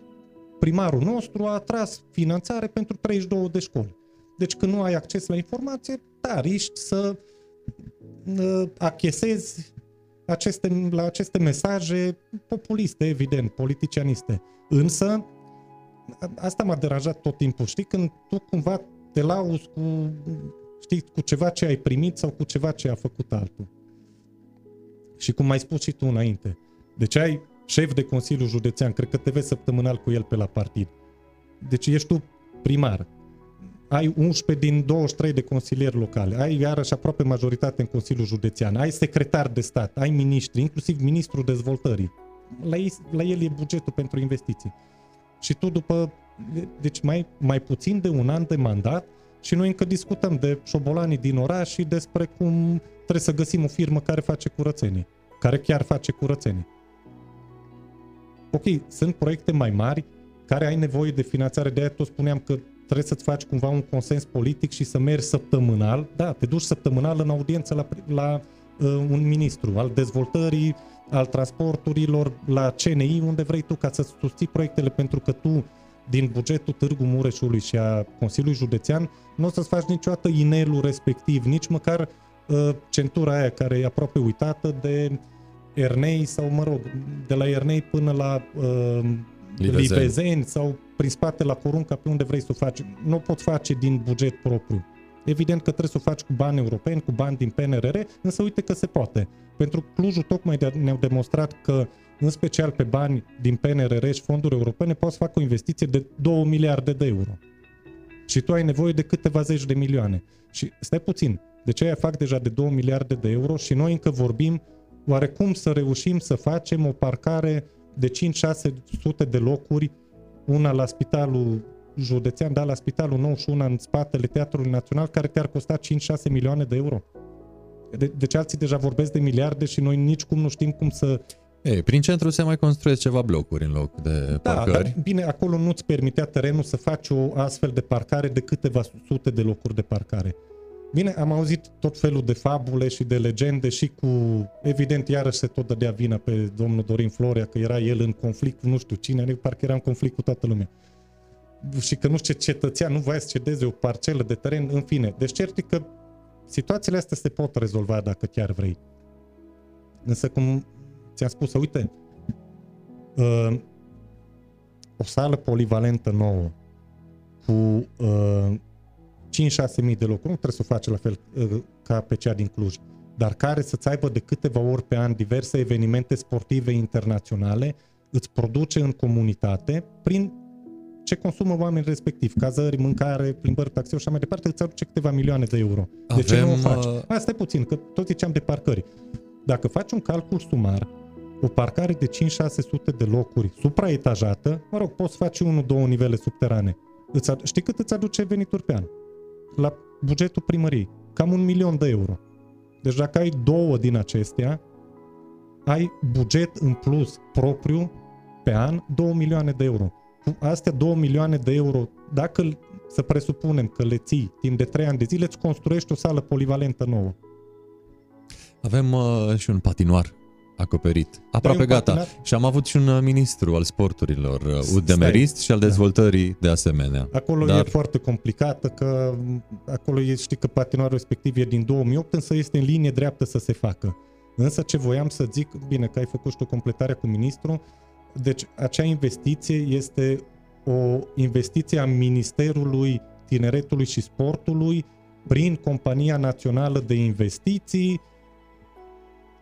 primarul nostru, a tras finanțare pentru 32 de școli. Deci când nu ai acces la informație, da, riști să uh, achesezi aceste, la aceste mesaje populiste, evident, politicianiste. Însă, asta m-a deranjat tot timpul. Știi, când tu cumva te lauzi cu, știi, cu ceva ce ai primit sau cu ceva ce a făcut altul. Și cum ai spus și tu înainte, deci ai șef de Consiliu Județean, cred că te vezi săptămânal cu el pe la partid. Deci ești tu primar. Ai 11 din 23 de consilieri locale, ai iarăși aproape majoritate în Consiliul Județean, ai secretar de stat, ai miniștri, inclusiv ministrul dezvoltării. La, ei, la el e bugetul pentru investiții. Și tu după, deci mai, mai puțin de un an de mandat, și noi încă discutăm de șobolanii din oraș și despre cum trebuie să găsim o firmă care face curățenie, care chiar face curățenie. Ok, sunt proiecte mai mari care ai nevoie de finanțare, de aia tot spuneam că trebuie să-ți faci cumva un consens politic și să mergi săptămânal, da, te duci săptămânal în audiență la, la uh, un ministru al dezvoltării, al transporturilor, la CNI, unde vrei tu ca să susții proiectele, pentru că tu din bugetul Târgu Mureșului și a Consiliului Județean, nu o să-ți faci niciodată inelul respectiv, nici măcar uh, centura aia care e aproape uitată de Ernei sau, mă rog, de la Ernei până la uh, Livezeni. Livezeni sau prin spate la Corunca, pe unde vrei să o faci. Nu o poți face din buget propriu. Evident că trebuie să o faci cu bani europeni, cu bani din PNRR, însă uite că se poate. Pentru Clujul tocmai ne-au demonstrat că în special pe bani din PNRR și fonduri europene, poți să fac o investiție de 2 miliarde de euro. Și tu ai nevoie de câteva zeci de milioane. Și stai puțin, de ce aia fac deja de 2 miliarde de euro și noi încă vorbim oare cum să reușim să facem o parcare de 5-600 de locuri, una la spitalul județean, da, la spitalul nou și una în spatele Teatrului Național, care te-ar costa 5-6 milioane de euro. De, deci alții deja vorbesc de miliarde și noi nici cum nu știm cum să ei, prin centru se mai construiesc ceva blocuri în loc de da, parcări. Dar, bine, acolo nu-ți permitea terenul să faci o astfel de parcare de câteva sute de locuri de parcare. Bine, am auzit tot felul de fabule și de legende și cu, evident, iarăși se tot dădea vina pe domnul Dorin Florea, că era el în conflict cu nu știu cine, parcă era în conflict cu toată lumea. Și că nu știu ce cetățean nu voia să cedeze o parcelă de teren, în fine. Deci cert că situațiile astea se pot rezolva dacă chiar vrei. Însă, cum ți-am spus, uite, uh, o sală polivalentă nouă cu uh, 5-6 mii de locuri, nu trebuie să o faci la fel uh, ca pe cea din Cluj, dar care să-ți aibă de câteva ori pe an diverse evenimente sportive internaționale, îți produce în comunitate prin ce consumă oamenii respectiv, cazări, mâncare, plimbări, taxiuri și așa mai departe, îți aduce câteva milioane de euro. Avem, de ce nu o faci? Uh, Asta e puțin, că tot ziceam de parcări. Dacă faci un calcul sumar, o parcare de 5-600 de locuri supraetajată, mă rog, poți face unul, două nivele subterane. Îți, știi cât îți aduce venituri pe an? La bugetul primăriei. Cam un milion de euro. Deci dacă ai două din acestea, ai buget în plus propriu pe an 2 milioane de euro. Cu astea 2 milioane de euro, dacă să presupunem că le ții timp de 3 ani de zile, îți construiești o sală polivalentă nouă. Avem uh, și un patinoar acoperit. Aproape un gata. patinar- Și am avut și un uh, ministru al sporturilor, uh, UDMRist și al dezvoltării de asemenea. Acolo Dar- e foarte complicată, că m, acolo e, știi că patinoarul respectiv e din 2008, însă este în linie dreaptă să se facă. Însă ce voiam să zic, bine că ai făcut și tu completarea cu ministru, deci acea investiție este o investiție a Ministerului Tineretului și Sportului prin Compania Națională de Investiții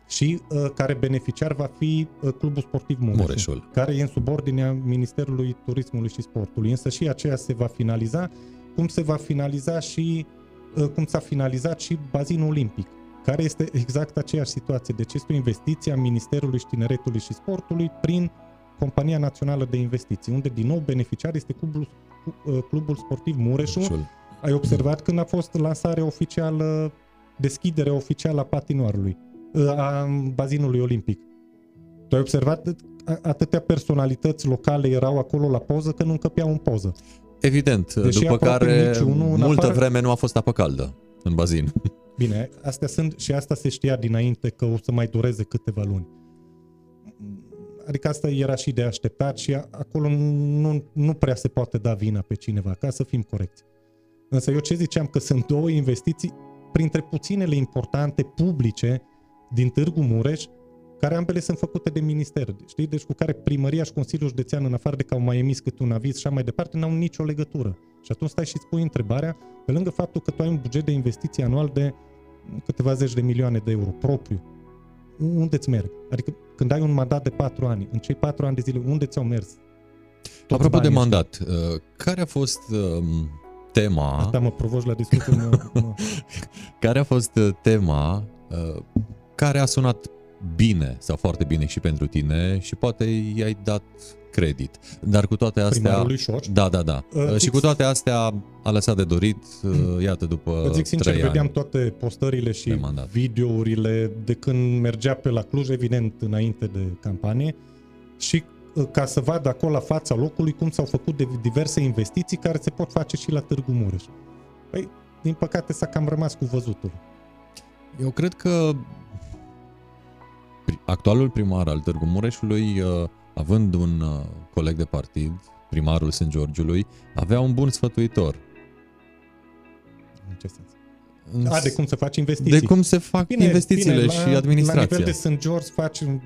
și uh, care beneficiar va fi uh, Clubul Sportiv Mureșul, Mureșul. care e în subordinea Ministerului Turismului și Sportului. Însă și aceea se va finaliza, cum se va finaliza și uh, cum s-a finalizat și bazinul olimpic, care este exact aceeași situație. Deci este o investiție a Ministerului și Tineretului și Sportului prin Compania Națională de Investiții, unde din nou beneficiar este Clubul, uh, Clubul Sportiv Mureșul. Mureșul. Ai observat când a fost lansarea oficială, deschiderea oficială a patinoarului, a bazinului olimpic. Tu ai observat a- atâtea personalități locale erau acolo la poză că nu încăpeau în poză. Evident, Deși după aproape care niciunul, în multă afară- vreme nu a fost apă caldă în bazin. Bine, astea sunt și asta se știa dinainte că o să mai dureze câteva luni. Adică asta era și de așteptat și a- acolo nu, nu prea se poate da vina pe cineva, ca să fim corecți. Însă eu ce ziceam că sunt două investiții printre puținele importante publice din Târgu Mureș, care ambele sunt făcute de minister, știi? Deci cu care primăria și Consiliul Județean, în afară de că au mai emis câte un aviz și așa mai departe, n-au nicio legătură. Și atunci stai și îți pui întrebarea, pe lângă faptul că tu ai un buget de investiții anual de câteva zeci de milioane de euro propriu, unde îți merg? Adică când ai un mandat de patru ani, în cei patru ani de zile, unde ți-au mers? Toți Apropo de banii mandat, uh, care a fost um, tema, ăștia? Asta mă provoci la discuție. Mă, mă. care a fost uh, tema uh, care a sunat bine sau foarte bine și pentru tine și poate i-ai dat credit. Dar cu toate astea... Primarului Șoci. Da, da, da. Uh, Uh, și fix. cu toate astea a lăsat de dorit, uh, iată, după Îți zic sincer, trei vedeam ani. toate postările și de mandat. videourile de când mergea pe la Cluj, evident, înainte de campanie, și uh, ca să vadă acolo la fața locului cum s-au făcut de diverse investiții care se pot face și la Târgu Mureș. Păi, din păcate s-a cam rămas cu văzutul. Eu cred că pri- actualul primar al Târgu Mureșului, uh, având un uh, coleg de partid, primarul St. Georgiului, avea un bun sfătuitor. În ce sens? În A, de cum să faci investiții. de cum se fac bine, investițiile bine, și La administrația. nivel de St. George faci în,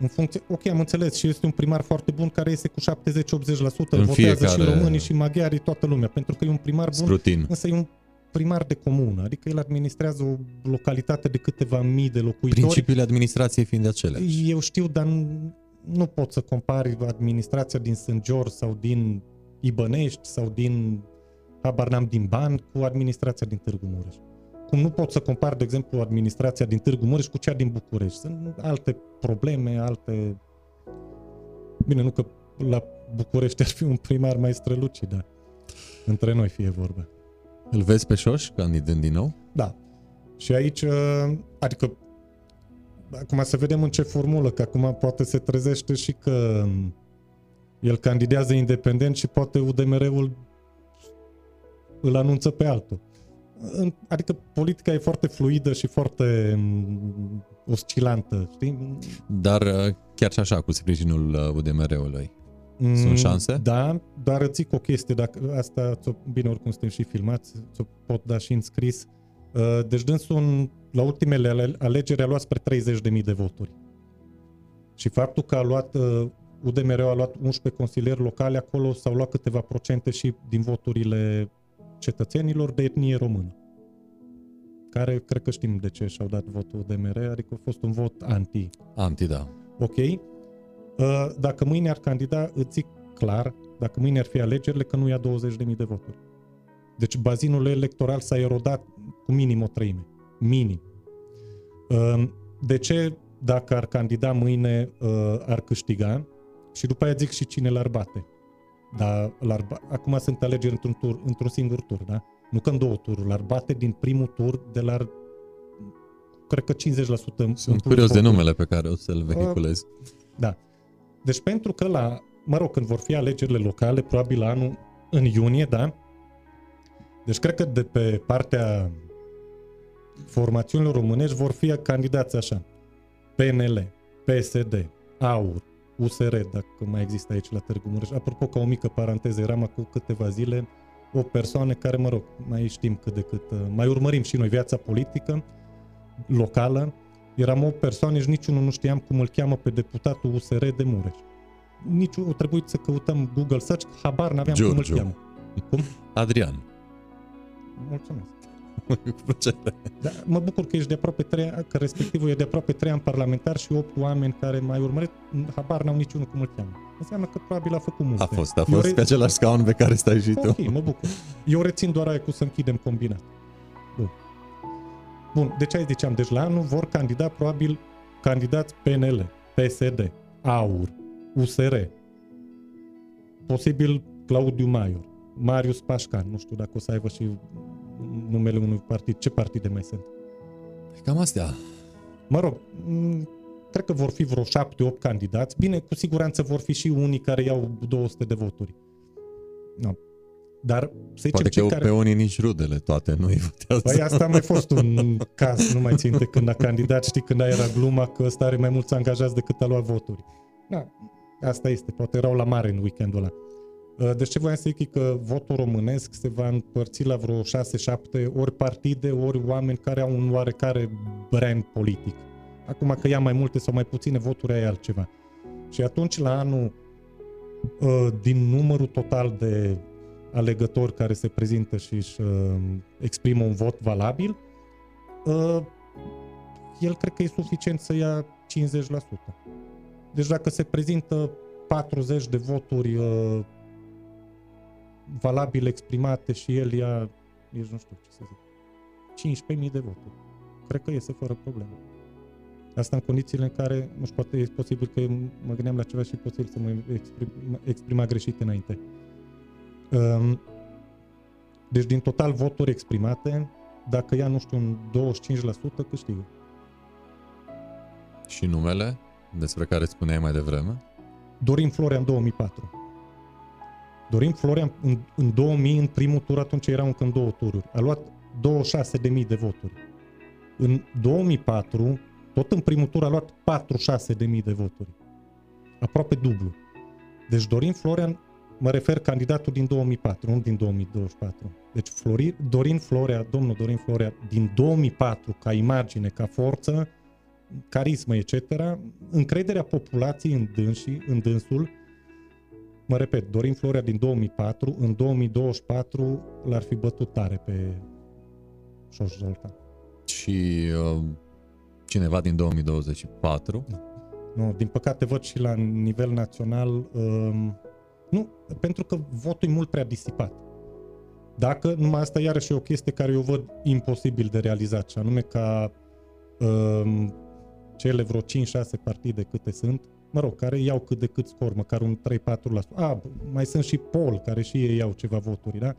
în funcție... Ok, am înțeles și este un primar foarte bun care iese cu 70-80%, În votează fiecare- și românii și maghiarii, toată lumea, pentru că e un primar bun, Scrutin. însă e un primar de comună, adică el administrează o localitate de câteva mii de locuitori. Principiile administrației fiind aceleași. Eu știu, dar nu, nu pot să compari administrația din St. George sau din Ibănești sau din, habar n-am, din Ban cu administrația din Târgu Mureș. Cum nu pot să compar, de exemplu, administrația din Târgu Mureș cu cea din București. Sunt alte probleme, alte... Bine, nu că la București ar fi un primar mai strălucit, dar între noi fie vorba. Îl vezi pe Șoș candidând din nou? Da. Și aici, uh, adică, acum să vedem în ce formulă, că acum poate se trezește și că um, el candidează independent și poate UDMR-ul îl anunță pe altul. În- Adică politica e foarte fluidă și foarte um, oscilantă, știi? Dar uh, chiar și așa, cu sprijinul uh, UDMR-ului. Mm, Sunt șanse? Da, dar îți zic o chestie, dacă asta, ți-o, bine, oricum suntem și filmați, ți-o pot da și în scris. Uh, Deci dânsul în- la ultimele ale- alegeri a luat spre 30.000 de voturi. Și faptul că a luat, uh, UDMR a luat 11 consilieri locale, acolo s-au luat câteva procente și din voturile cetățenilor de etnie română. Care cred că știm de ce și-au dat votul UDMR, adică a fost un vot anti Anti, da. ok? Uh, Dacă mâine ar candida, îți zic clar, dacă mâine ar fi alegerile, că nu ia 20.000 de voturi. Deci bazinul electoral s-a erodat cu minim o treime. Minim. Uh, De ce, dacă ar candida mâine, uh, ar câștiga? Și după aia zic și cine l-ar bate. Dar l-ar ba- acum sunt alegeri într-un, tur, într-un singur tur, da? Nu că în două tururi. L-ar bate din primul tur de l-ar cred că 50% Sunt curios de numele pe care o să-l vehiculez. Da. Deci pentru că la, mă rog, când vor fi alegerile locale, probabil anul în iunie, da? Deci cred că de pe partea formațiunilor românești vor fi candidați așa. PNL, PSD, AUR, USR, dacă mai există aici la Târgu Mureș. Apropo, ca o mică paranteză, eram acum câteva zile o persoană care, mă rog, mai știm cât de cât, uh, mai urmărim și noi viața politică locală, eram o persoană și niciunul nu știam cum îl cheamă pe deputatul USR de Mureș. Nici o trebuit să căutăm Google Search, habar n-aveam Giurgiu. cum îl cheamă. Cum? Adrian. Mulțumesc. Cu plăcere. Da, mă bucur că ești de aproape trei, că respectivul e de aproape trei ani parlamentar și opt oameni care mai urmărit, habar n-au niciunul cum îl cheamă. Înseamnă că probabil a făcut multe. A fost, a Eu fost re- pe același scaun pe care stai și tu. Ok, mă bucur. Eu rețin doar aia cu să închidem combinat. Bun. Bun, deci aici ziceam, deci la anul vor candida probabil candidați PNL, PSD, AUR, USR, posibil Claudiu Maior, Marius Pașcan, nu știu dacă o să aibă și numele unui partid. Ce partide mai sunt? Cam astea. Mă rog, m, cred că vor fi vreo 7-8 candidați. Bine, cu siguranță vor fi și unii care iau 200 de voturi. No. Dar să zicem Poate cei că care... pe unii nici rudele toate nu îi votează. Păi asta a mai fost un caz, nu mai țin de când a candidat, știi, când era gluma că ăsta are mai mulți angajați decât a luat voturi. Da, asta este, poate erau la mare în weekendul ăla. Uh, Deci ce voiam să zic e că votul românesc se va împărți la vreo 6-7 ori partide, ori oameni care au un oarecare brand politic. Acum că ia mai multe sau mai puține voturi, aia e altceva. Și atunci la anul, uh, din numărul total de alegători care se prezintă și își uh, exprimă un vot valabil, uh, el cred că e suficient să ia 50%. Deci dacă se prezintă 40 de voturi uh, valabile exprimate și el ia, nici nu știu ce să zic, 15.000 de voturi. Cred că iese fără probleme. Asta în condițiile în care, nu știu, poate e posibil că mă gândeam la ceva și e posibil să mă exprim, exprima greșit înainte. Um, deci din total voturi exprimate, dacă ia, nu știu, un 25%, câștigă. Și numele despre care spuneai mai devreme? Dorin Florian 2004. Dorin Florian în, în 2000, în primul tur, atunci erau încă în două tururi, a luat 26.000 de voturi. În 2004, tot în primul tur, a luat 46.000 de voturi. Aproape dublu. Deci Dorin Florian, mă refer candidatul din 2004, nu din 2024. Deci Flori, Dorin Florea, domnul Dorin Florea, din 2004, ca imagine, ca forță, carismă, etc., încrederea populației în, dânsii, în dânsul, mă repet, Dorin Florea din 2004, în 2024 l-ar fi bătut tare pe Șoș Zoltan. Și uh, cineva din 2024? Nu, din păcate văd și la nivel național, um, nu, pentru că votul e mult prea disipat. Dacă, numai asta iarăși e o chestie care eu văd imposibil de realizat, și anume ca um, cele vreo 5-6 partide câte sunt, mă rog, care iau cât de cât scor, măcar un 3-4%. A, mai sunt și Pol, care și ei iau ceva voturi, da?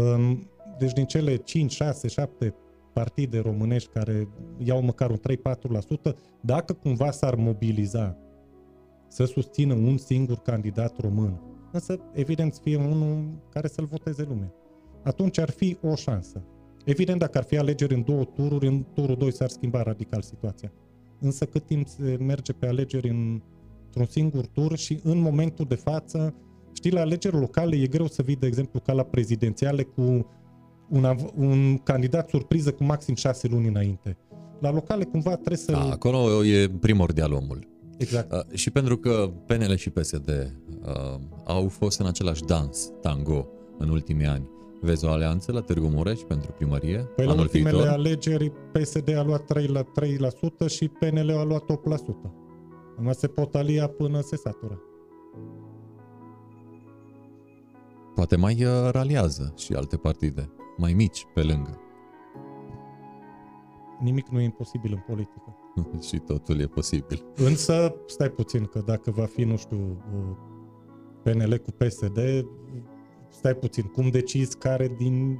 Um, deci din cele 5, 6, 7 partide românești care iau măcar un 3-4%, dacă cumva s-ar mobiliza să susțină un singur candidat român, însă evident să fie unul care să-l voteze lumea, atunci ar fi o șansă. Evident, dacă ar fi alegeri în două tururi, în turul 2 s-ar schimba radical situația. Însă cât timp se merge pe alegeri în, într-un singur tur și în momentul de față, știi, la alegeri locale e greu să vii, de exemplu, ca la prezidențiale cu un, av- un candidat surpriză cu maxim șase luni înainte. La locale cumva trebuie să... Da, acolo e primordial omul. Exact. Uh, și pentru că PNL și PSD uh, au fost în același dans, tango, în ultimii ani. Vezi o alianță la Târgu Mureș pentru primărie Păi la anul ultimele viitor? alegeri PSD a luat 3 la 3% și PNL a luat 8%. Acum se pot alia până se satură. Poate mai uh, raliază și alte partide, mai mici pe lângă. Nimic nu e imposibil în politică. și totul e posibil. Însă, stai puțin, că dacă va fi, nu știu, uh, PNL cu PSD, stai puțin, cum decizi care din...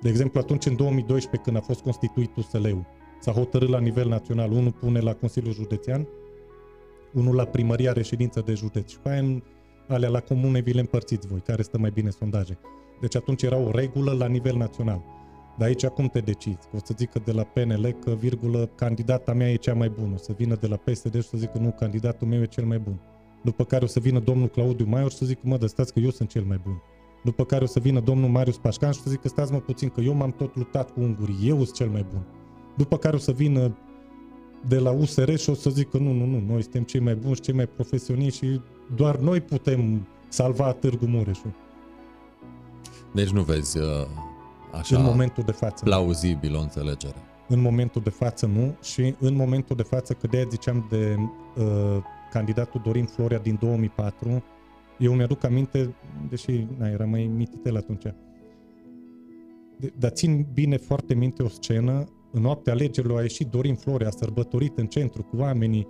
De exemplu, atunci în 2012, când a fost constituit USL-ul, S-a hotărât la nivel național, unul pune la Consiliul Județean, unul la primăria reședință de județ și pe aia în alea la comune vi le împărțiți voi, care stă mai bine sondaje. Deci atunci era o regulă la nivel național. Dar aici acum te decizi? O să zică de la PNL că, virgulă, candidata mea e cea mai bună. O să vină de la PSD și să zică nu, candidatul meu e cel mai bun. După care o să vină domnul Claudiu Maior și să zică, mă, dar stați că eu sunt cel mai bun. După care o să vină domnul Marius Pașcan și să zică, stați mă puțin, că eu m-am tot luptat cu ungurii, eu sunt cel mai bun. După care o să vină de la USR și o să zică, nu, nu, nu, noi suntem cei mai buni și cei mai profesioniști și doar noi putem salva Târgu Mureșul. Deci nu vezi uh, așa în momentul de față. plauzibil o înțelegere. În momentul de față nu și în momentul de față, că de ziceam de uh, candidatul Dorin Florea din 2004, eu mi-aduc aminte, deși na, era mai mititel atunci, de, dar țin bine foarte minte o scenă, în noaptea alegerilor a ieșit Dorin Florea, a sărbătorit în centru cu oamenii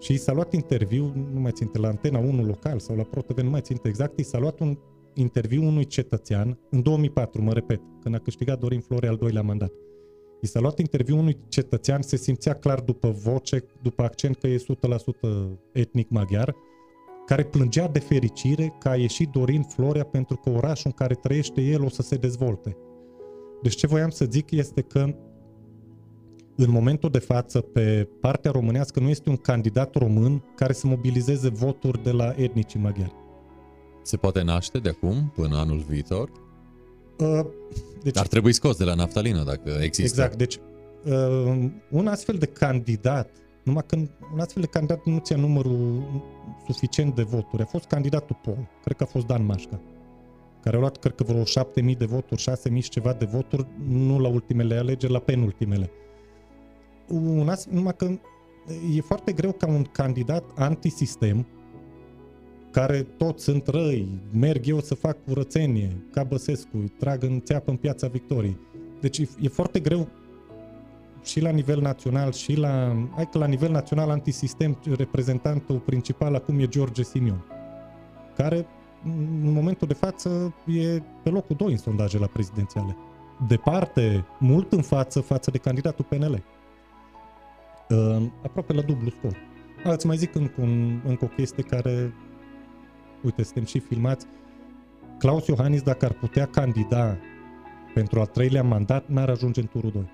și i s-a luat interviu, nu mai ținte, la Antena 1 local sau la ProTV, nu mai ținte exact, i s-a luat un interviu unui cetățean, în 2004, mă repet, când a câștigat Dorin Florea al doilea mandat. I s-a luat interviu unui cetățean, se simțea clar după voce, după accent că e 100% etnic maghiar, care plângea de fericire că a ieșit Dorin Florea pentru că orașul în care trăiește el o să se dezvolte. Deci ce voiam să zic este că în momentul de față, pe partea românească, nu este un candidat român care să mobilizeze voturi de la etnicii maghiari. Se poate naște de acum până anul viitor? Uh, deci, Ar trebui scos de la naftalină dacă există. Exact, deci uh, un astfel de candidat, numai când un astfel de candidat nu ți-a numărul suficient de voturi, a fost candidatul Pol, cred că a fost Dan Mașca, care a luat, cred că vreo 7.000 de voturi, 6.000 și ceva de voturi, nu la ultimele alegeri, la penultimele. Un astfel, numai că e foarte greu ca un candidat antisistem, care toți sunt răi, merg eu să fac curățenie, ca Băsescu, îi trag în țeapă în piața Victoriei. Deci e, e foarte greu și la nivel național și la... Hai că la nivel național antisistem reprezentantul principal acum e George Simion, care în momentul de față e pe locul 2 în sondaje la prezidențiale. Departe, mult în față față de candidatul PNL. Uh, aproape la dublu scor. Ați mai zic încă, un, încă o chestie care uite, suntem și filmați, Claus Iohannis, dacă ar putea candida pentru al treilea mandat, n-ar ajunge în turul 2.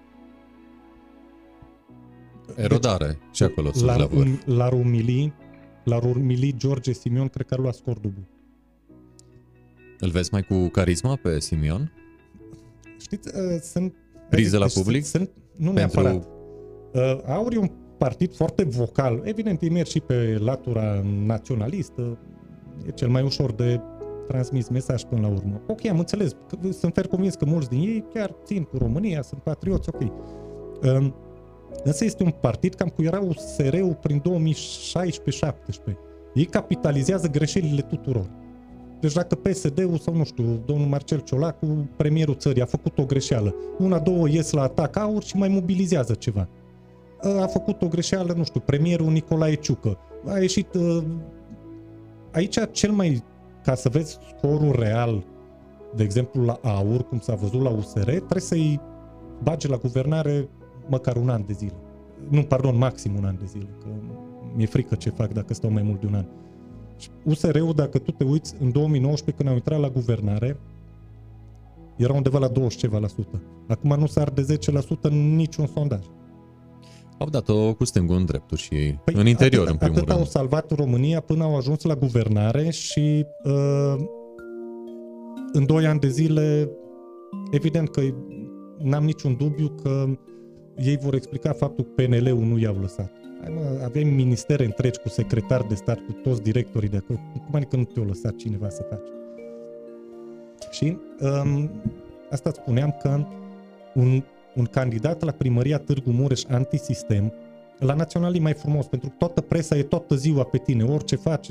Erodare deci, și acolo sus la, la vârf. Um, l-ar umili, l-ar umili George Simion, cred că ar lua scor dublu. Îl vezi mai cu carisma pe Simion? Știți, uh, sunt... Prize la public? Sunt, nu Pentru- neapărat. Uh, Aur e un partid foarte vocal. Evident, ei merg și pe latura naționalistă. E cel mai ușor de transmis mesaj până la urmă. Ok, am înțeles. Că, sunt fer convins că mulți din ei chiar țin cu România, sunt patrioți, ok. Um, însă este un partid cam cu era USR-ul prin 2016-17. Ei capitalizează greșelile tuturor. Deci dacă PSD-ul sau nu știu, domnul Marcel Ciolacu, premierul țării, a făcut o greșeală, una, două ies la atac aur și mai mobilizează ceva. A făcut o greșeală, nu știu, premierul Nicolae Ciucă. A ieșit... uh, Aici cel mai... Ca să vezi scorul real, de exemplu la AUR, cum s-a văzut la USR, trebuie să-i bage la guvernare măcar un an de zile. Nu, pardon, maxim un an de zile, că mi-e frică ce fac dacă stau mai mult de un an. Și USR-ul, dacă tu te uiți, în 2019, când au intrat la guvernare, era undeva la 20 ceva la sută. Acum nu s-ar de 10% în niciun sondaj. Au dat-o cu stângul în dreptul și ei. în interior, atât, în primul atât rând. au salvat România până au ajuns la guvernare și uh, în 2 ani de zile, evident că n-am niciun dubiu că ei vor explica faptul că PNL-ul nu i-au lăsat. Hai mă, avem ministere întregi cu secretari de stat, cu toți directorii de acolo. Cum adică nu te-o lăsat cineva să faci? Și um, asta îți spuneam că un, un candidat la primăria Târgu Mureș antisistem, la național e mai frumos, pentru că toată presa e toată ziua pe tine, orice faci,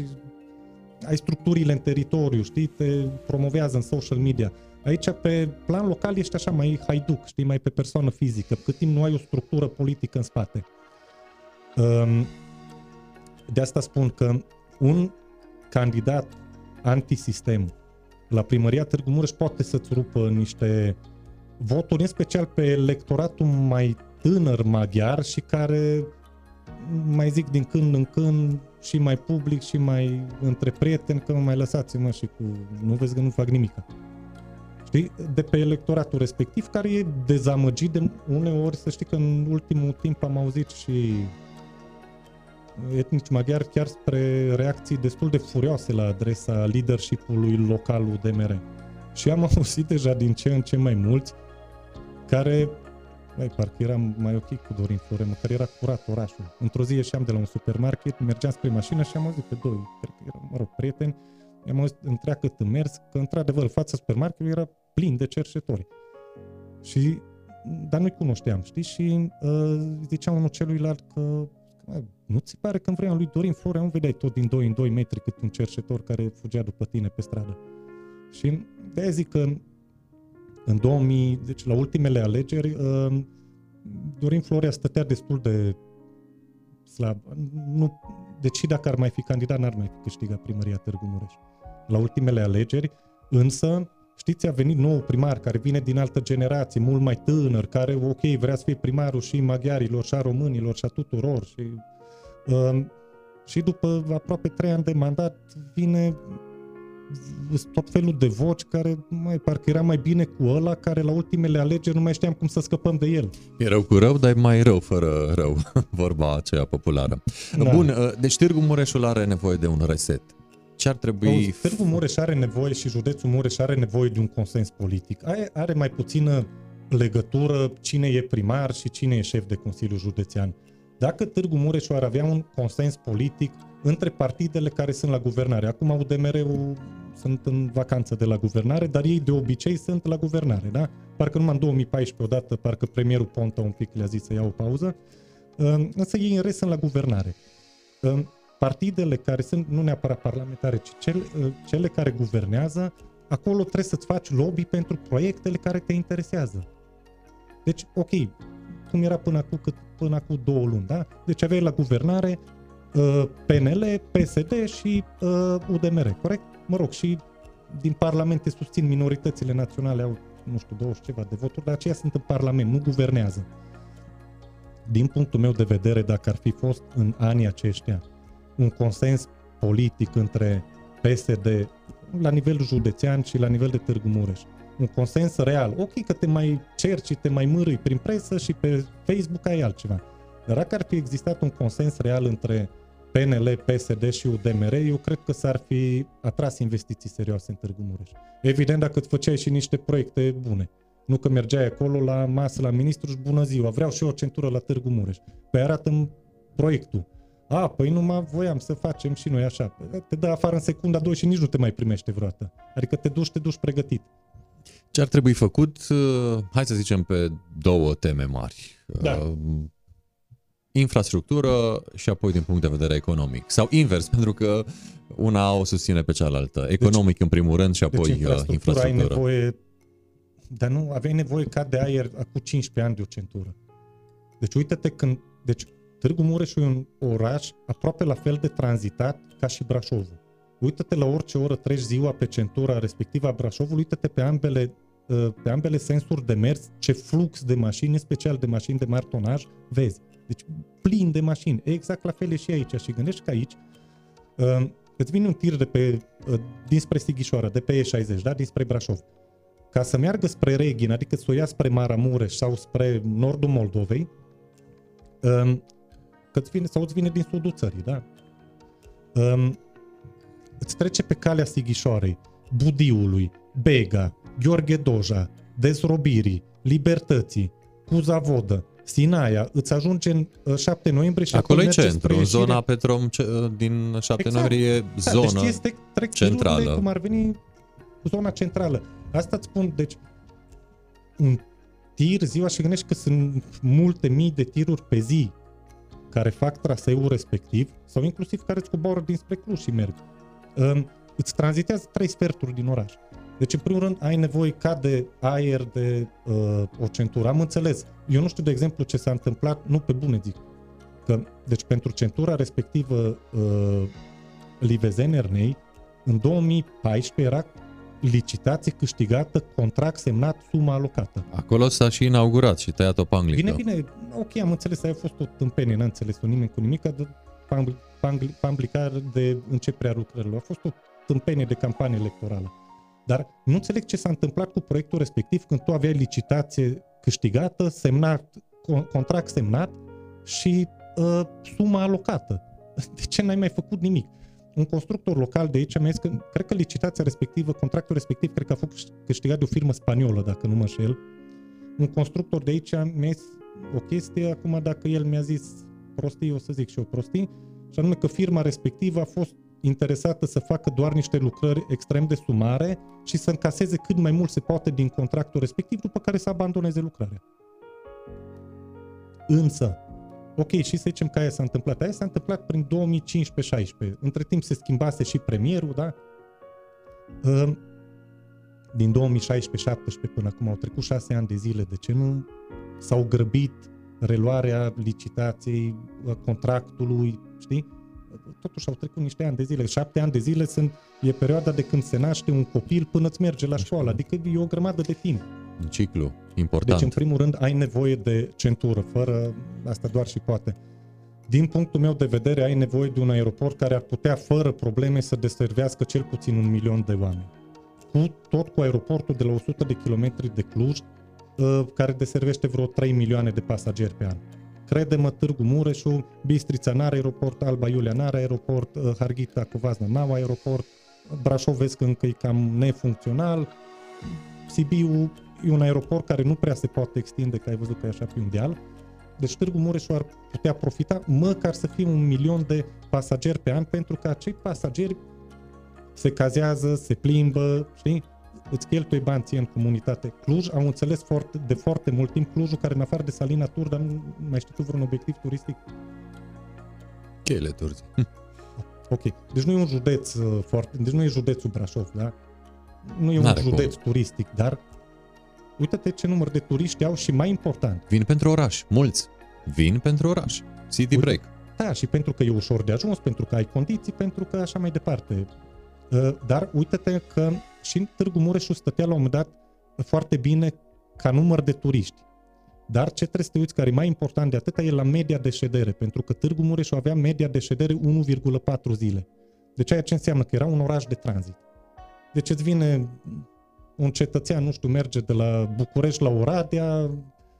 ai structurile în teritoriu, știi, te promovează în social media. Aici, pe plan local, ești așa mai haiduc, știi, mai pe persoană fizică, cât timp nu ai o structură politică în spate. Um, De asta spun că un candidat antisistem la primăria Târgu Mureș poate să-ți rupă niște voturi, în special pe electoratul mai tânăr maghiar și care mai zic din când în când și mai public și mai între prieteni că mai lăsați-mă și cu nu vezi că nu fac nimica. Știi? De pe electoratul respectiv care e dezamăgit de uneori, să știi că în ultimul timp am auzit și etnici maghiari chiar spre reacții destul de furioase la adresa leadership-ului local UDMR. Și am auzit deja din ce în ce mai mulți care Băi, parcă eram mai ok cu Dorin Flore, măcar era curat orașul. Într-o zi ieșeam de la un supermarket, mergeam spre mașină și am auzit pe doi, cred că erau, mă rog, prieteni, am auzit întreagă mers, că într-adevăr fața supermarketului era plin de cerșetori. Și, dar nu-i cunoșteam, știi? Și uh, ziceam unul celuilalt că nu ți pare că în vremea lui Dorin Florea nu vedeai tot din 2 în 2 metri cât un cerșetor care fugea după tine pe stradă. Și de zic că în 2000, deci la ultimele alegeri, uh, Dorin Florea stătea destul de slab. Nu, deci și dacă ar mai fi candidat, n-ar mai fi câștigat primăria Târgu Mureș. La ultimele alegeri, însă, știți, a venit nou primar care vine din altă generație, mult mai tânăr, care, ok, vrea să fie primarul și maghiarilor, și a românilor, și a tuturor. Și, uh, și după aproape trei ani de mandat vine tot felul de voci care mai parcă era mai bine cu ăla care la ultimele alegeri nu mai știam cum să scăpăm de el. E rău cu rău, dar e mai rău fără rău, vorba aceea populară. Da. Bun, uh, deci Târgu Mureșul are nevoie de un reset. Ce ar trebui... Auzi, Târgu Mureș are nevoie și județul Mureș are nevoie de un consens politic. Are, are mai puțină legătură cine e primar și cine e șef de Consiliu Județean. Dacă Târgu Mureșul ar avea un consens politic între partidele care sunt la guvernare. Acum UDMR-ul sunt în vacanță de la guvernare, dar ei de obicei sunt la guvernare, da? Parcă numai în 2014 odată, parcă premierul Ponta un pic le-a zis să iau o pauză, însă ei în rest sunt la guvernare. Partidele care sunt nu neapărat parlamentare, ci cele, cele care guvernează, acolo trebuie să-ți faci lobby pentru proiectele care te interesează. Deci, ok, cum era până acum, cât, până acum două luni, da? Deci aveai la guvernare uh, PNL, PSD și uh, UDMR, corect? Mă rog, și din Parlamente susțin minoritățile naționale, au, nu știu, 20 ceva de voturi, dar aceia sunt în Parlament, nu guvernează. Din punctul meu de vedere, dacă ar fi fost în anii aceștia un consens politic între PSD la nivel județean și la nivel de Târgu Mureș, un consens real. Ok că te mai cerci, te mai mârâi prin presă și pe Facebook ai altceva. Dar dacă ar fi existat un consens real între PNL, PSD și UDMR, eu cred că s-ar fi atras investiții serioase în Târgu Mureș. Evident, dacă îți făceai și niște proiecte bune. Nu că mergeai acolo la masă la ministru și bună ziua, vreau și eu o centură la Târgu Mureș. Păi arată proiectul. A, păi numai voiam să facem și noi așa. Te dă afară în secunda 2 și nici nu te mai primește vreodată. Adică te duci, te duci pregătit. Ce ar trebui făcut? Uh, hai să zicem pe două teme mari. Da. Uh, infrastructură și apoi din punct de vedere economic. Sau invers, pentru că una o susține pe cealaltă. Economic deci, în primul rând și apoi deci infrastructura. infrastructură. Ai nevoie, dar nu, aveai nevoie ca de aer acum 15 ani de o centură. Deci uite-te când, deci Târgu Mureș e un oraș aproape la fel de tranzitat ca și Brașovul. Uită-te la orice oră treci ziua pe centura respectivă a Brașovului, uită-te pe ambele, uh, pe ambele sensuri de mers, ce flux de mașini, special de mașini de martonaj, vezi. Deci plin de mașini. Exact la fel e și aici. Și gândești că aici uh, îți vine un tir de pe, uh, dinspre Sighișoara, de pe E60, da? dinspre Brașov. Ca să meargă spre Reghin, adică să o ia spre Maramureș sau spre nordul Moldovei, uh, că îți vine, sau îți vine din sudul țării, da? Um, îți trece pe calea Sighișoarei, Budiului, Bega, Gheorghe Doja, Dezrobirii, Libertății, Cuzavodă, Sinaia, îți ajunge în 7 uh, noiembrie și acolo e centru, în zona Petrom uh, din 7 exact. noiembrie e da, zona deci este, trec centrală. cum ar veni zona centrală. Asta îți spun, deci un tir ziua și gândești că sunt multe mii de tiruri pe zi care fac traseul respectiv sau inclusiv care îți coboară dinspre Cluj și merg îți tranzitează trei sferturi din oraș. Deci, în primul rând, ai nevoie ca de aer, de uh, o centură. Am înțeles. Eu nu știu, de exemplu, ce s-a întâmplat, nu pe bune zic. Că, deci, pentru centura respectivă uh, Livezi-Ernei, în 2014 era licitație câștigată, contract semnat, suma alocată. Acolo s-a și inaugurat și tăiat o panglică. Bine, bine, ok, am înțeles, aia a fost o tâmpenie, n-a înțeles-o nimeni cu nimic, de publicare de începerea lucrărilor. A fost o tâmpenie de campanie electorală. Dar nu înțeleg ce s-a întâmplat cu proiectul respectiv când tu aveai licitație câștigată, semnat, contract semnat și uh, suma alocată. De ce n-ai mai făcut nimic? Un constructor local de aici mi-a zis că, cred că licitația respectivă, contractul respectiv, cred că a fost câștigat de o firmă spaniolă, dacă nu mă înșel. Un constructor de aici mi-a zis o chestie, acum dacă el mi-a zis prostii, o să zic și eu prostii, și anume că firma respectivă a fost interesată să facă doar niște lucrări extrem de sumare și să încaseze cât mai mult se poate din contractul respectiv, după care să abandoneze lucrarea. Însă, ok, și să zicem că aia s-a întâmplat. Aia s-a întâmplat prin 2015-16. Între timp se schimbase și premierul, da? Ă, din 2016-17 până acum au trecut șase ani de zile. De ce nu s-au grăbit reluarea licitației, contractului, știi? totuși au trecut niște ani de zile, șapte ani de zile sunt, e perioada de când se naște un copil până îți merge la școală, adică e o grămadă de timp. Un ciclu important. Deci, în primul rând, ai nevoie de centură, fără asta doar și poate. Din punctul meu de vedere, ai nevoie de un aeroport care ar putea, fără probleme, să deservească cel puțin un milion de oameni. Cu, tot cu aeroportul de la 100 de kilometri de Cluj, ă, care deservește vreo 3 milioane de pasageri pe an. Crede-mă, Târgu Mureșu, Bistrița n-are aeroport, Alba Iulia n-are aeroport, uh, Harghita cu Vazna n-au aeroport, Brașov vezi că încă e cam nefuncțional, Sibiu e un aeroport care nu prea se poate extinde, că ai văzut că e așa pe un deal, deci Târgu Mureșu ar putea profita măcar să fie un milion de pasageri pe an, pentru că acei pasageri se cazează, se plimbă, știi? îți cheltui bani ție în comunitate. Cluj, au înțeles foarte, de foarte mult timp Clujul, care în afară de Salina Tur, dar nu mai știu tu vreun obiectiv turistic? Cheile Turzi. Ok. Deci nu e un județ uh, foarte... Deci nu e județul Brașov, da? Nu e N-are un județ cum. turistic, dar uite-te ce număr de turiști au și mai important. Vin pentru oraș, mulți. Vin pentru oraș. City Uite, break. Da, și pentru că e ușor de ajuns, pentru că ai condiții, pentru că așa mai departe. Uh, dar uite-te că și în Târgu Mureșu stătea la un moment dat foarte bine ca număr de turiști. Dar ce trebuie să te uiți, care e mai important de atâta, e la media de ședere, pentru că Târgu Mureșu avea media de ședere 1,4 zile. Deci aia ce înseamnă? Că era un oraș de tranzit. Deci îți vine un cetățean, nu știu, merge de la București la Oradea,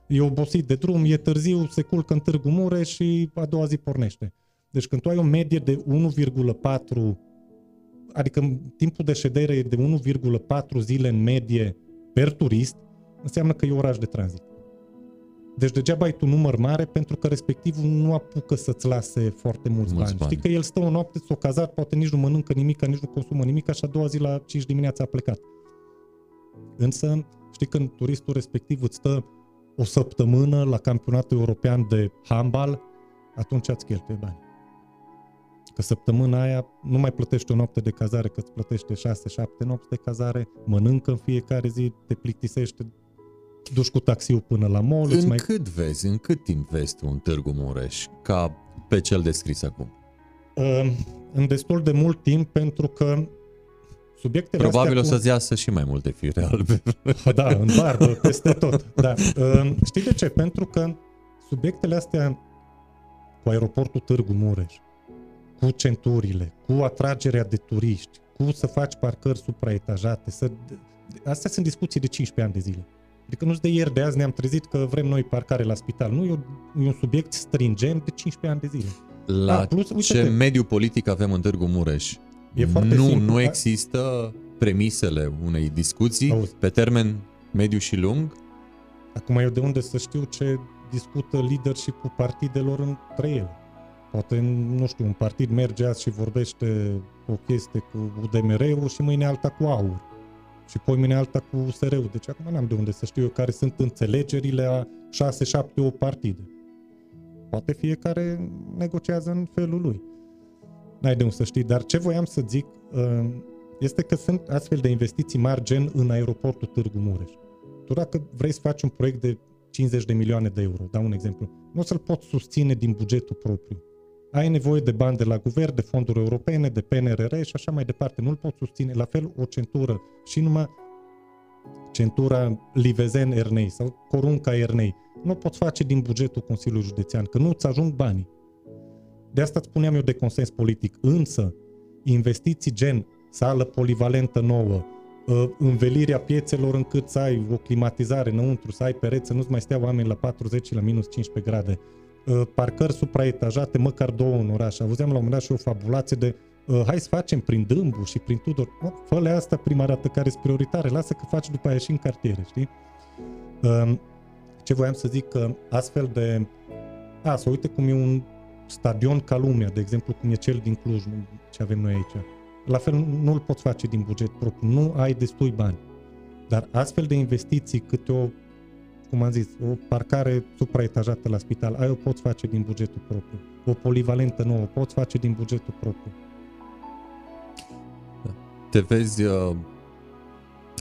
e obosit de drum, e târziu, se culcă în Târgu Mureș și a doua zi pornește. Deci când tu ai o medie de 1,4 adică timpul de ședere e de 1,4 zile în medie per turist, înseamnă că e oraș de tranzit. Deci degeaba ai tu număr mare pentru că respectivul nu apucă să-ți lase foarte mulți, mulți bani. bani. Știi că el stă o noapte, s-o cazat, poate nici nu mănâncă nimic, nici nu consumă nimic, așa a doua zi la 5 dimineața a plecat. Însă, știi când turistul respectiv îți stă o săptămână la campionatul european de handbal, atunci îți cheltuie bani. Că săptămâna aia nu mai plătești o noapte de cazare, că îți plătește 6-7 nopți de cazare, mănâncă în fiecare zi, te plictisește, duci cu taxiul până la mall. În mai... cât vezi, în cât timp vezi tu un Târgu Mureș ca pe cel descris acum? Uh, în destul de mult timp, pentru că subiectele Probabil astea o să-ți iasă și mai multe fire albe. Da, în barbă, peste tot. Da. Uh, știi de ce? Pentru că subiectele astea cu aeroportul Târgu Mureș, cu centurile, cu atragerea de turiști, cu să faci parcări supraetajate, să... Astea sunt discuții de 15 ani de zile. Adică nu de ieri, de azi ne-am trezit că vrem noi parcare la spital. Nu, e, o, e un subiect stringent de 15 ani de zile. La A, plus, ce mediu politic avem în Târgu Mureș? E foarte nu, simplu. nu există premisele unei discuții Auzi. pe termen mediu și lung? Acum eu de unde să știu ce discută leadership-ul partidelor între ele. Poate, nu știu, un partid merge azi și vorbește o chestie cu UDMR-ul și mâine alta cu AUR. Și poi mâine alta cu USR-ul. Deci acum n-am de unde să știu eu care sunt înțelegerile a 6, 7, 8 partide. Poate fiecare negociază în felul lui. N-ai de unde să știi. Dar ce voiam să zic uh, este că sunt astfel de investiții mari gen în aeroportul Târgu Mureș. Tu dacă vrei să faci un proiect de 50 de milioane de euro, dau un exemplu, nu o să-l poți susține din bugetul propriu ai nevoie de bani de la guvern, de fonduri europene, de PNRR și așa mai departe. Nu-l poți susține. La fel, o centură și numai centura Livezen Ernei sau Corunca Ernei. nu o poți face din bugetul Consiliului Județean, că nu-ți ajung banii. De asta îți spuneam eu de consens politic. Însă, investiții gen sală polivalentă nouă, ă, învelirea piețelor încât să ai o climatizare înăuntru, să ai pereți, să nu-ți mai stea oameni la 40 la minus 15 grade, ă, parcări supraetajate, măcar două în oraș. Auzeam la un moment dat și o fabulație de ă, hai să facem prin Dâmbu și prin Tudor. Fă-le asta prima dată care sunt prioritare, lasă că faci după aia și în cartiere, știi? Ce voiam să zic că astfel de... A, să uite cum e un stadion ca lumea, de exemplu, cum e cel din Cluj, ce avem noi aici. La fel nu îl poți face din buget propriu, nu ai destui bani. Dar astfel de investiții, câte o, cum am zis, o parcare supraetajată la spital, ai o poți face din bugetul propriu. O polivalentă nouă, o poți face din bugetul propriu. Te vezi uh,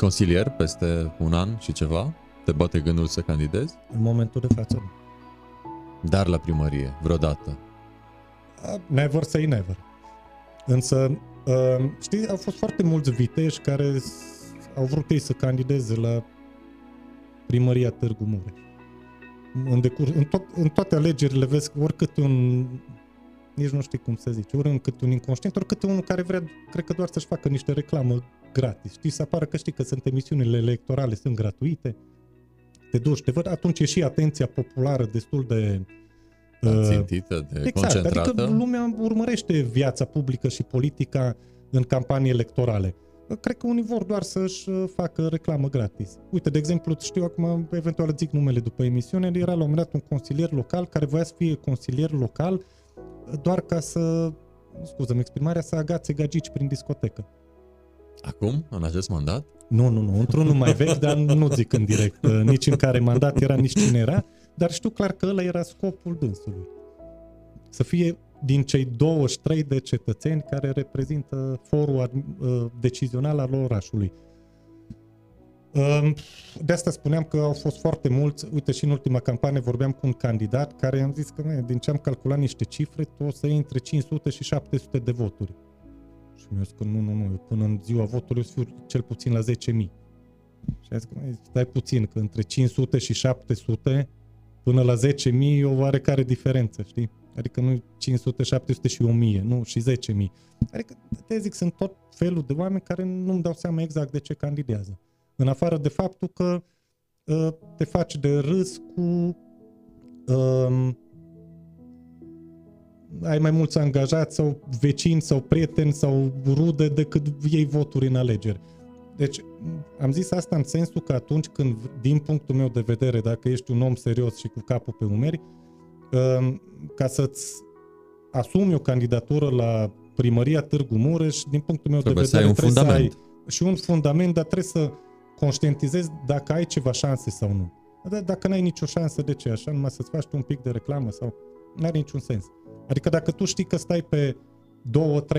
consilier peste un an și ceva? Te bate gândul să candidezi? În momentul de față Dar la primărie, vreodată? Never say never. Însă, uh, știi, au fost foarte mulți viteși care au vrut ei să candideze la primăria Târgu Mureș. În, decur, în, tot, în toate alegerile vezi oricât un nici nu știi cum să zici, ori cât un inconștient, ori cât unul care vrea, cred că doar să-și facă niște reclamă gratis. Știi, să apară că știi că sunt emisiunile electorale, sunt gratuite, te duci, te văd, atunci e și atenția populară destul de da, țintită, de exact, concentrată. Adică lumea urmărește viața publică și politica în campanii electorale. Cred că unii vor doar să-și facă reclamă gratis. Uite, de exemplu, știu acum, eventual zic numele după emisiune, era la un moment dat un consilier local care voia să fie consilier local doar ca să, scuză-mi exprimarea, să agațe gagici prin discotecă. Acum, în acest mandat? Nu, nu, nu, într-unul mai vechi, dar nu zic în direct nici în care mandat era, nici cine era, dar știu clar că ăla era scopul dânsului. Să fie din cei 23 de cetățeni care reprezintă forul uh, decizional al orașului. Um, de asta spuneam că au fost foarte mulți, uite și în ultima campanie vorbeam cu un candidat care am zis că din ce am calculat niște cifre, tu o să iei între 500 și 700 de voturi. Și mi-a zis că nu, nu, nu, eu până în ziua votului o să fiu cel puțin la 10.000. Și a zis că stai puțin, că între 500 și 700 până la 10.000 e o oarecare diferență, știi? Adică nu 500, 700 și 1000, nu, și 10.000. Adică, te zic, sunt tot felul de oameni care nu-mi dau seama exact de ce candidează. În afară de faptul că uh, te faci de râs cu uh, ai mai mulți angajați sau vecini sau prieteni sau rude decât iei voturi în alegeri. Deci am zis asta în sensul că atunci când, din punctul meu de vedere, dacă ești un om serios și cu capul pe umeri, um, ca să-ți asumi o candidatură la primăria Târgu Mureș, din punctul meu trebuie de vedere, să ai un trebuie fundament. să ai și un fundament, dar trebuie să conștientizezi dacă ai ceva șanse sau nu. Dar dacă n-ai nicio șansă, de ce? Așa numai să-ți faci un pic de reclamă sau... Nu are niciun sens. Adică dacă tu știi că stai pe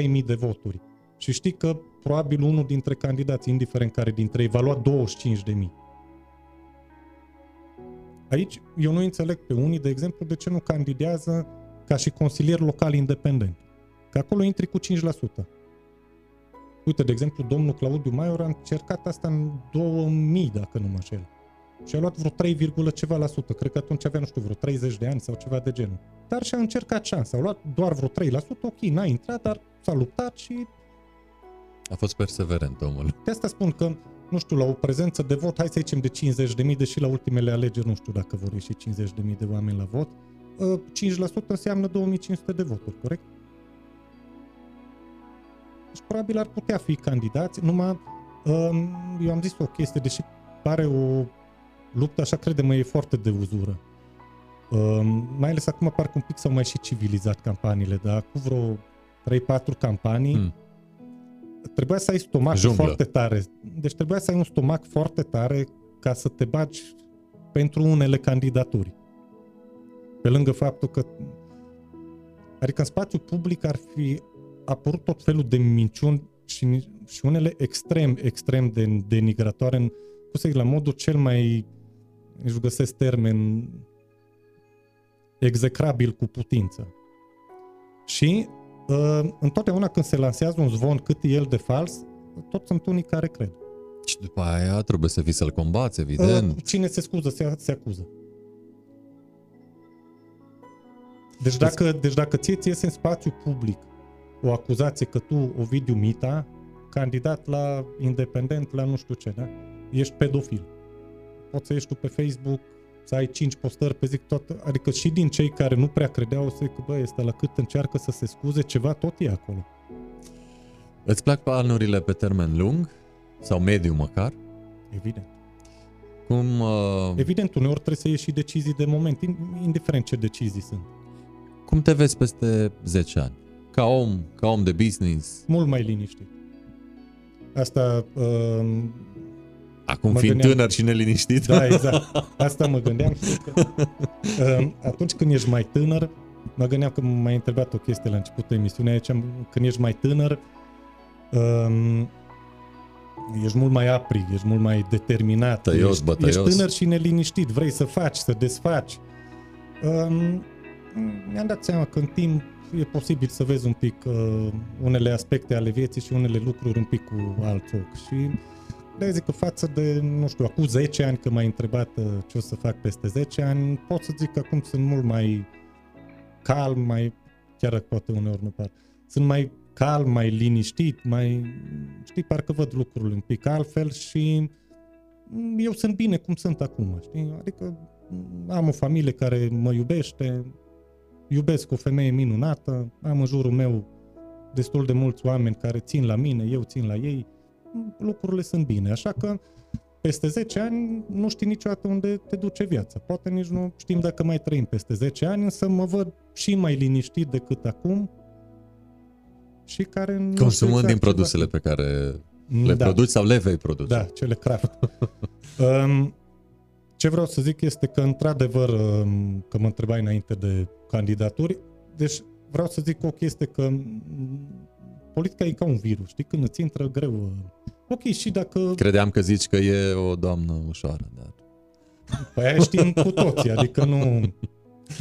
2-3 mii de voturi și știi că probabil unul dintre candidați, indiferent care dintre ei, va lua 25 de mii. Aici eu nu înțeleg pe unii, de exemplu, de ce nu candidează ca și consilier local independent. Că acolo intri cu 5%. Uite, de exemplu, domnul Claudiu Maior a încercat asta în 2000, dacă nu mă înșel. Și a luat vreo 3, ceva la sută. Cred că atunci avea, nu știu, vreo 30 de ani sau ceva de genul. Dar și-a încercat șansa. A luat doar vreo 3%, ok, n-a intrat, dar s-a luptat și... A fost perseverent omul. De asta spun că, nu știu, la o prezență de vot, hai să zicem de 50 de mii, deși la ultimele alegeri nu știu dacă vor ieși 50 de mii de oameni la vot, 5% înseamnă 2500 de voturi, corect? Deci probabil ar putea fi candidați, numai eu am zis o chestie, deși pare o luptă, așa crede-mă, e foarte de uzură. Mai ales acum parcă un pic s-au mai și civilizat campaniile, dar cu vreo 3-4 campanii hmm. Trebuia să ai stomac Junglă. foarte tare. Deci trebuia să ai un stomac foarte tare ca să te bagi pentru unele candidaturi. Pe lângă faptul că adică în spațiu public ar fi apărut tot felul de minciuni și, și unele extrem, extrem de denigratoare, în, cum să zic, la modul cel mai, nici găsesc termen, execrabil cu putință. Și uh, întotdeauna când se lansează un zvon cât e el de fals, tot sunt unii care cred. Și după aia trebuie să fii să-l combați, evident. Uh, cine se scuză, se, se acuză. Deci dacă, deci dacă ție ți iese în spațiu public o acuzație că tu, Ovidiu Mita, candidat la independent, la nu știu ce, da? Ești pedofil. Poți să ești tu pe Facebook, să ai 5 postări pe zi, tot, adică și din cei care nu prea credeau, să că bă, este la cât încearcă să se scuze, ceva tot e acolo. Îți plac planurile pe termen lung sau mediu măcar? Evident. Cum, uh, Evident, uneori trebuie să ieși și decizii de moment, indiferent ce decizii sunt. cum te vezi peste 10 ani? Ca om, ca om de business, Mult mai liniștit. Asta, uh, acum Mă fiind gândeam- tânăr și neliniștit? da, exact. Asta mă gândeam. și Că, uh, atunci când ești mai tânăr, mă gândeam că m-ai întrebat o chestie la începutul emisiunii aici, când ești mai tânăr, um, ești mult mai aprig, ești mult mai determinat, Tăios, ești, bătăios. ești tânăr și neliniștit, vrei să faci, să desfaci. Um, mi-am dat seama că în timp e posibil să vezi un pic uh, unele aspecte ale vieții și unele lucruri un pic cu alt ochi. Și de zic că față de, nu știu, acum 10 ani că m-ai întrebat uh, ce o să fac peste 10 ani, pot să zic că acum sunt mult mai calm, mai, chiar dacă poate uneori nu par, sunt mai calm, mai liniștit, mai, știi, parcă văd lucrurile un pic altfel și mm, eu sunt bine cum sunt acum, știi? Adică mm, am o familie care mă iubește, iubesc o femeie minunată, am în jurul meu destul de mulți oameni care țin la mine, eu țin la ei, mm, lucrurile sunt bine, așa că peste 10 ani nu știi niciodată unde te duce viața. Poate nici nu știm dacă mai trăim peste 10 ani, însă mă văd și mai liniștit decât acum și care nu știu Consumând exact din ce produsele va pe care fi. le da, produci sau le vei produce. Da, cele craft. um, ce vreau să zic este că, într-adevăr, um, că mă întrebai înainte de candidaturi, deci vreau să zic o chestie că um, politica e ca un virus, știi, când îți intră greu. uh, Ok, și dacă Credeam că zici că e o doamnă ușoară, dar... Păi aia știm cu toții, adică nu...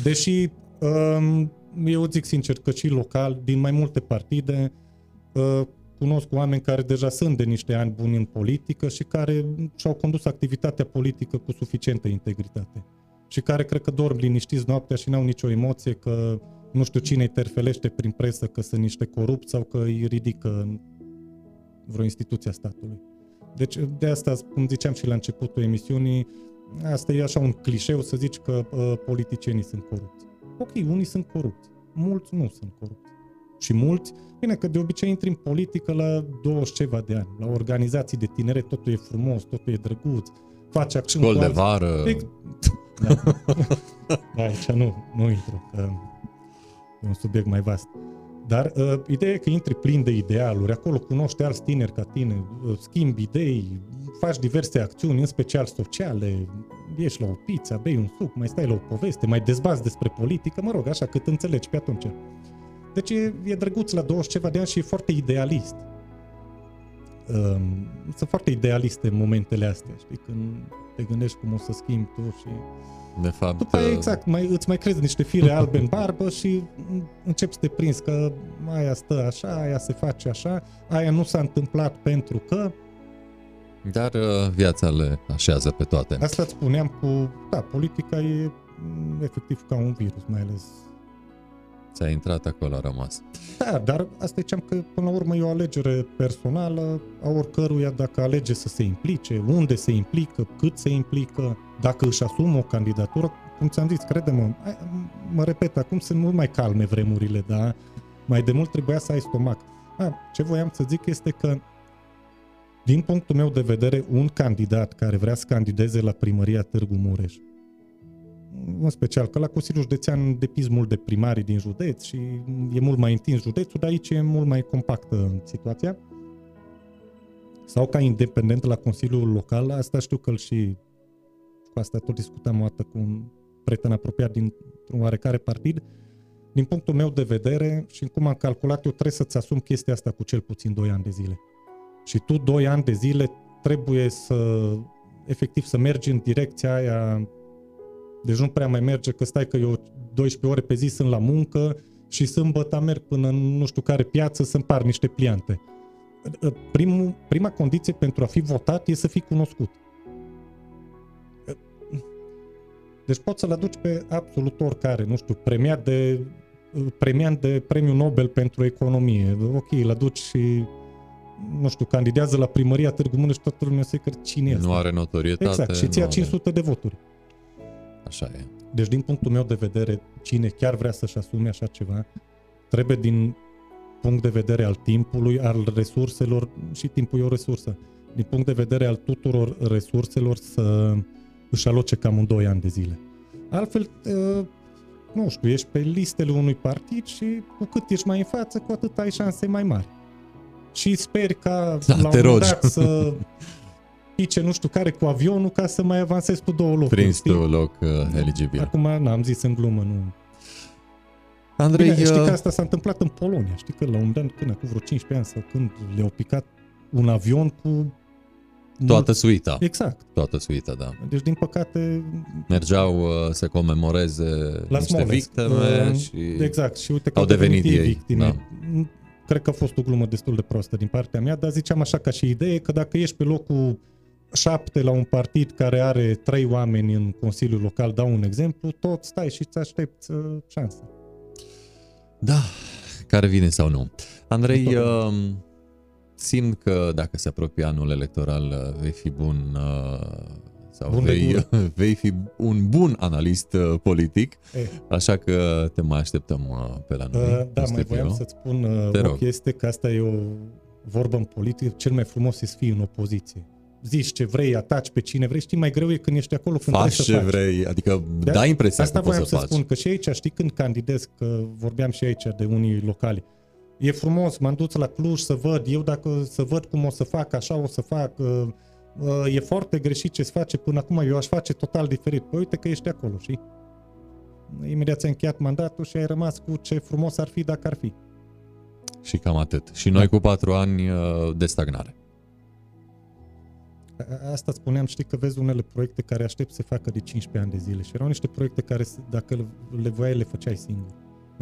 Deși um, eu zic sincer că și local, din mai multe partide, uh, cunosc oameni care deja sunt de niște ani buni în politică și care și-au condus activitatea politică cu suficientă integritate. Și care cred că dorm liniștiți noaptea și n-au nicio emoție că nu știu cine îi terfelește prin presă că sunt niște corupți sau că îi ridică în vreo instituție a statului. Deci de asta, cum ziceam și la începutul emisiunii, asta e așa un clișeu să zici că uh, politicienii sunt corupți. Ok, unii sunt corupți, mulți nu sunt corupți. Și mulți, bine că de obicei intri în politică la 20 ceva de ani, la organizații de tineret, totul e frumos, totul e drăguț, faci acțiuni Școli cu de alții. vară... Ex- Da. Aici nu, nu intru, că e un subiect mai vast. Dar uh, ideea e că intri plin de idealuri, acolo cunoști alți tineri ca tine, uh, schimbi idei, faci diverse acțiuni, în special sociale, ieși la o pizza, bei un suc, mai stai la o poveste, mai dezbați despre politică, mă rog, așa, cât înțelegi pe atunci. Deci e, e drăguț la 20 ceva de ani și e foarte idealist. Um, sunt foarte idealiste momentele astea, știi, când te gândești cum o să schimbi tu și... De fapt, După aia, uh, exact, mai, îți mai crezi niște fire albe în barbă și începi să te prinzi că aia stă așa, aia se face așa, aia nu s-a întâmplat pentru că... Dar uh, viața le așează pe toate. Asta îți spuneam cu... Da, politica e m, efectiv ca un virus, mai ales. Ți-a intrat acolo, a rămas. Da, dar asta ziceam că până la urmă e o alegere personală a oricăruia dacă alege să se implice, unde se implică, cât se implică, dacă își asumă o candidatură. Cum ți-am zis, crede-mă, ai- mă repet, acum sunt mult mai calme vremurile, da? Mai de mult trebuia să ai stomac. A, ce voiam să zic este că din punctul meu de vedere, un candidat care vrea să candideze la primăria Târgu Mureș, în special că la Consiliul Județean depizi mult de primarii din județ și e mult mai întins județul, dar aici e mult mai compactă situația. Sau ca independent la Consiliul Local, asta știu că și cu asta tot discutam o dată cu un prieten apropiat dintr-un oarecare partid. Din punctul meu de vedere și cum am calculat eu, trebuie să-ți asumi chestia asta cu cel puțin 2 ani de zile. Și tu 2 ani de zile trebuie să efectiv să mergi în direcția aia deci nu prea mai merge că stai că eu 12 ore pe zi sunt la muncă și sâmbătă merg până în nu știu care piață să împar niște pliante. Primul, prima condiție pentru a fi votat e să fii cunoscut. Deci poți să-l aduci pe absolut oricare, nu știu, premiat de premiant de premiul Nobel pentru economie. Ok, îl aduci și nu știu, candidează la primăria Târgu Mureș, toată lumea se că cine este. Nu are notorietate. Exact, și ți 500 de voturi. Așa e. Deci, din punctul meu de vedere, cine chiar vrea să-și asume așa ceva, trebuie din punct de vedere al timpului, al resurselor, și timpul e o resursă, din punct de vedere al tuturor resurselor să își aloce cam un 2 ani de zile. Altfel, ă, nu știu, ești pe listele unui partid și cu cât ești mai în față, cu atât ai șanse mai mari. Și speri ca da, la un moment dat să pice nu știu care cu avionul ca să mai avansezi cu două locuri. Prins tu loc uh, eligibil. Acum n-am zis în glumă, nu. Andrei, Bine, știi uh, că asta s-a întâmplat în Polonia. Știi că la un an, când cu vreo 15 ani sau când le-au picat un avion cu... toată suita. Exact. Toată suita, da. Deci, din păcate, Mergeau uh, să comemoreze la niște Smolensk. victime Uh, și Exact. Și uite că au devenit ei. victime. Da. Cred că a fost o glumă destul de prostă din partea mea, dar ziceam așa ca și idee că dacă ești pe locul șapte la un partid care are trei oameni în Consiliul Local, dau un exemplu, tot stai și îți aștepți uh, șanse. Da, care vine sau nu. Andrei, Tot. uh, simt că dacă se apropie anul electoral uh, vei fi bun uh, sau Bun de vei, gură. vei fi un bun analist uh, politic, Eh, așa că te mai așteptăm uh, pe la noi. uh, în da, mai studio. voiam să-ți spun uh, Te o rog. chestie, că asta e o vorbă în politică, cel mai frumos e să fii în opoziție. Zici ce vrei, ataci pe cine vrei, știi, mai greu e când ești acolo, când Faci trebuie să ce faci. vrei, adică Da, dai impresia Asta că poți voiam să să faci. spun, că și aici, știi, când candidez, că vorbeam și aici de unii locali, e frumos, m-am dus la Cluj să văd, eu dacă să văd cum o să fac, așa o să fac, uh, uh, e foarte greșit ce se face până acum, eu aș face total diferit. Păi uite că ești acolo, știi? Imediat ți-ai încheiat mandatul și ai rămas cu ce frumos ar fi dacă ar fi. Și cam atât. Și noi Da. cu patru ani uh, de stagnare. A- Asta spuneam, știi că vezi unele proiecte care aștept să se facă de 15 ani de zile și erau niște proiecte care s- dacă le- le voiai le făceai singur.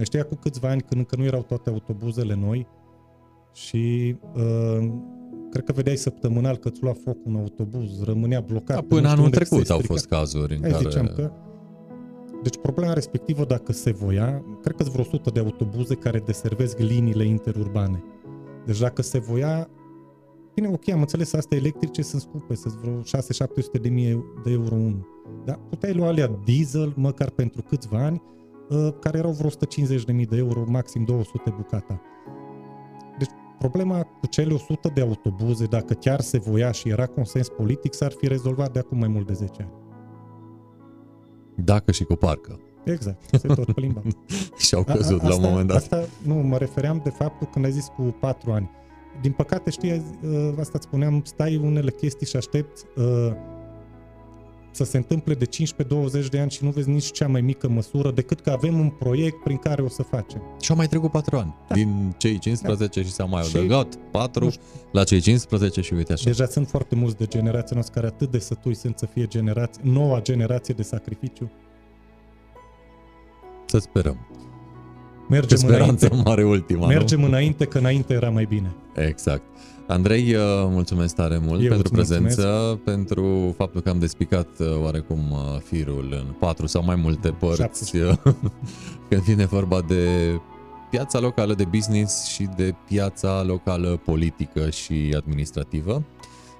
Mai știi cu câțiva ani când încă nu erau toate autobuzele noi și uh, cred că vedeai săptămânal că îți lua foc un autobuz, rămânea blocat. Da, nu până știu anul unde se trecut au strica. fost cazuri în Hai care... ziceam că deci problema respectivă, dacă se voia, cred că sunt vreo 100 de autobuze care deservesc liniile interurbane. Deci dacă se voia, bine, ok, am înțeles, astea electrice sunt scumpe, sunt vreo 6-700 de mii de euro unul. Dar puteai lua alea diesel, măcar pentru câțiva ani, uh, care erau vreo 150 de mii de euro, maxim 200 bucata. Deci problema cu cele 100 de autobuze, dacă chiar se voia și era consens politic, s-ar fi rezolvat de acum mai mult de 10 ani. Dacă și cu parcă. Exact, se tot plimba. Și au A- a- căzut la un moment dat. Asta, nu, mă refeream de faptul când ai zis cu patru ani. Din păcate, știi, uh, asta îți spuneam, stai unele chestii și aștepți uh, să se întâmple de 15-20 de ani și nu vezi nici cea mai mică măsură decât că avem un proiect prin care o să facem. Și au mai trecut 4 ani. Da. Din cei 15 și s-au mai Și- adăugat 4 nu știu. la cei 15 și uite așa. Deja sunt foarte mulți de generația noastră care atât de sătui sunt să fie generație, noua generație de sacrificiu. Să sperăm. Că Mergem speranța înainte, mare ultima, mergem înainte, că înainte era mai bine. nu? Exact. Andrei, uh, mulțumesc tare mult Eu pentru îți mulțumesc. prezență, pentru faptul că am despicat uh, oarecum uh, firul în patru sau mai multe părți uh, când vine vorba de piața locală de business și de piața locală politică și administrativă.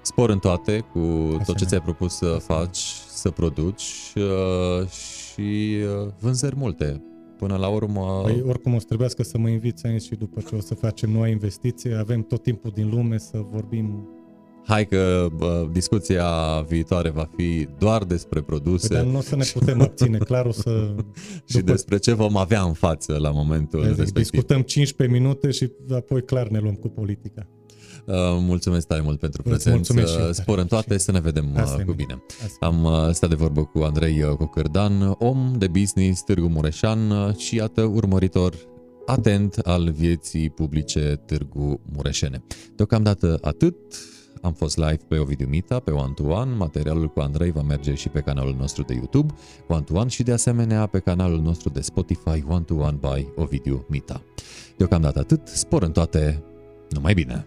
Spor în toate cu tot ce Asemenea. ți-ai propus să faci, să produci uh, și uh, vânzări multe. Până la urmă, Păi, oricum o să trebuiască să mă inviți aici și după ce o să facem noua investiție, avem tot timpul din lume să vorbim. hai că bă, discuția viitoare va fi doar despre Păi, produse dar nu o să ne putem abține, clar o să... și după- despre ce vom avea în față la momentul Zic, respectiv. discutăm 15 minute și apoi clar ne luăm cu politica. Uh, mulțumesc tare mult pentru Îți mulțumesc și eu prezență. tare. Spor în toate, Și- să ne vedem uh, Asemenea. cu bine. Asta. Am uh, stat de vorbă cu Andrei uh, Cocârdan, om de business Târgu Mureșan uh, și iată urmăritor atent al vieții publice Târgu Mureșene. Deocamdată atât. Am fost live pe Ovidiu Mita, pe One to One. Materialul cu Andrei va merge și pe canalul nostru de YouTube, One to One, și de asemenea pe canalul nostru de Spotify, One to One by Ovidiu Mita. Deocamdată atât. Spor în toate. Numai bine!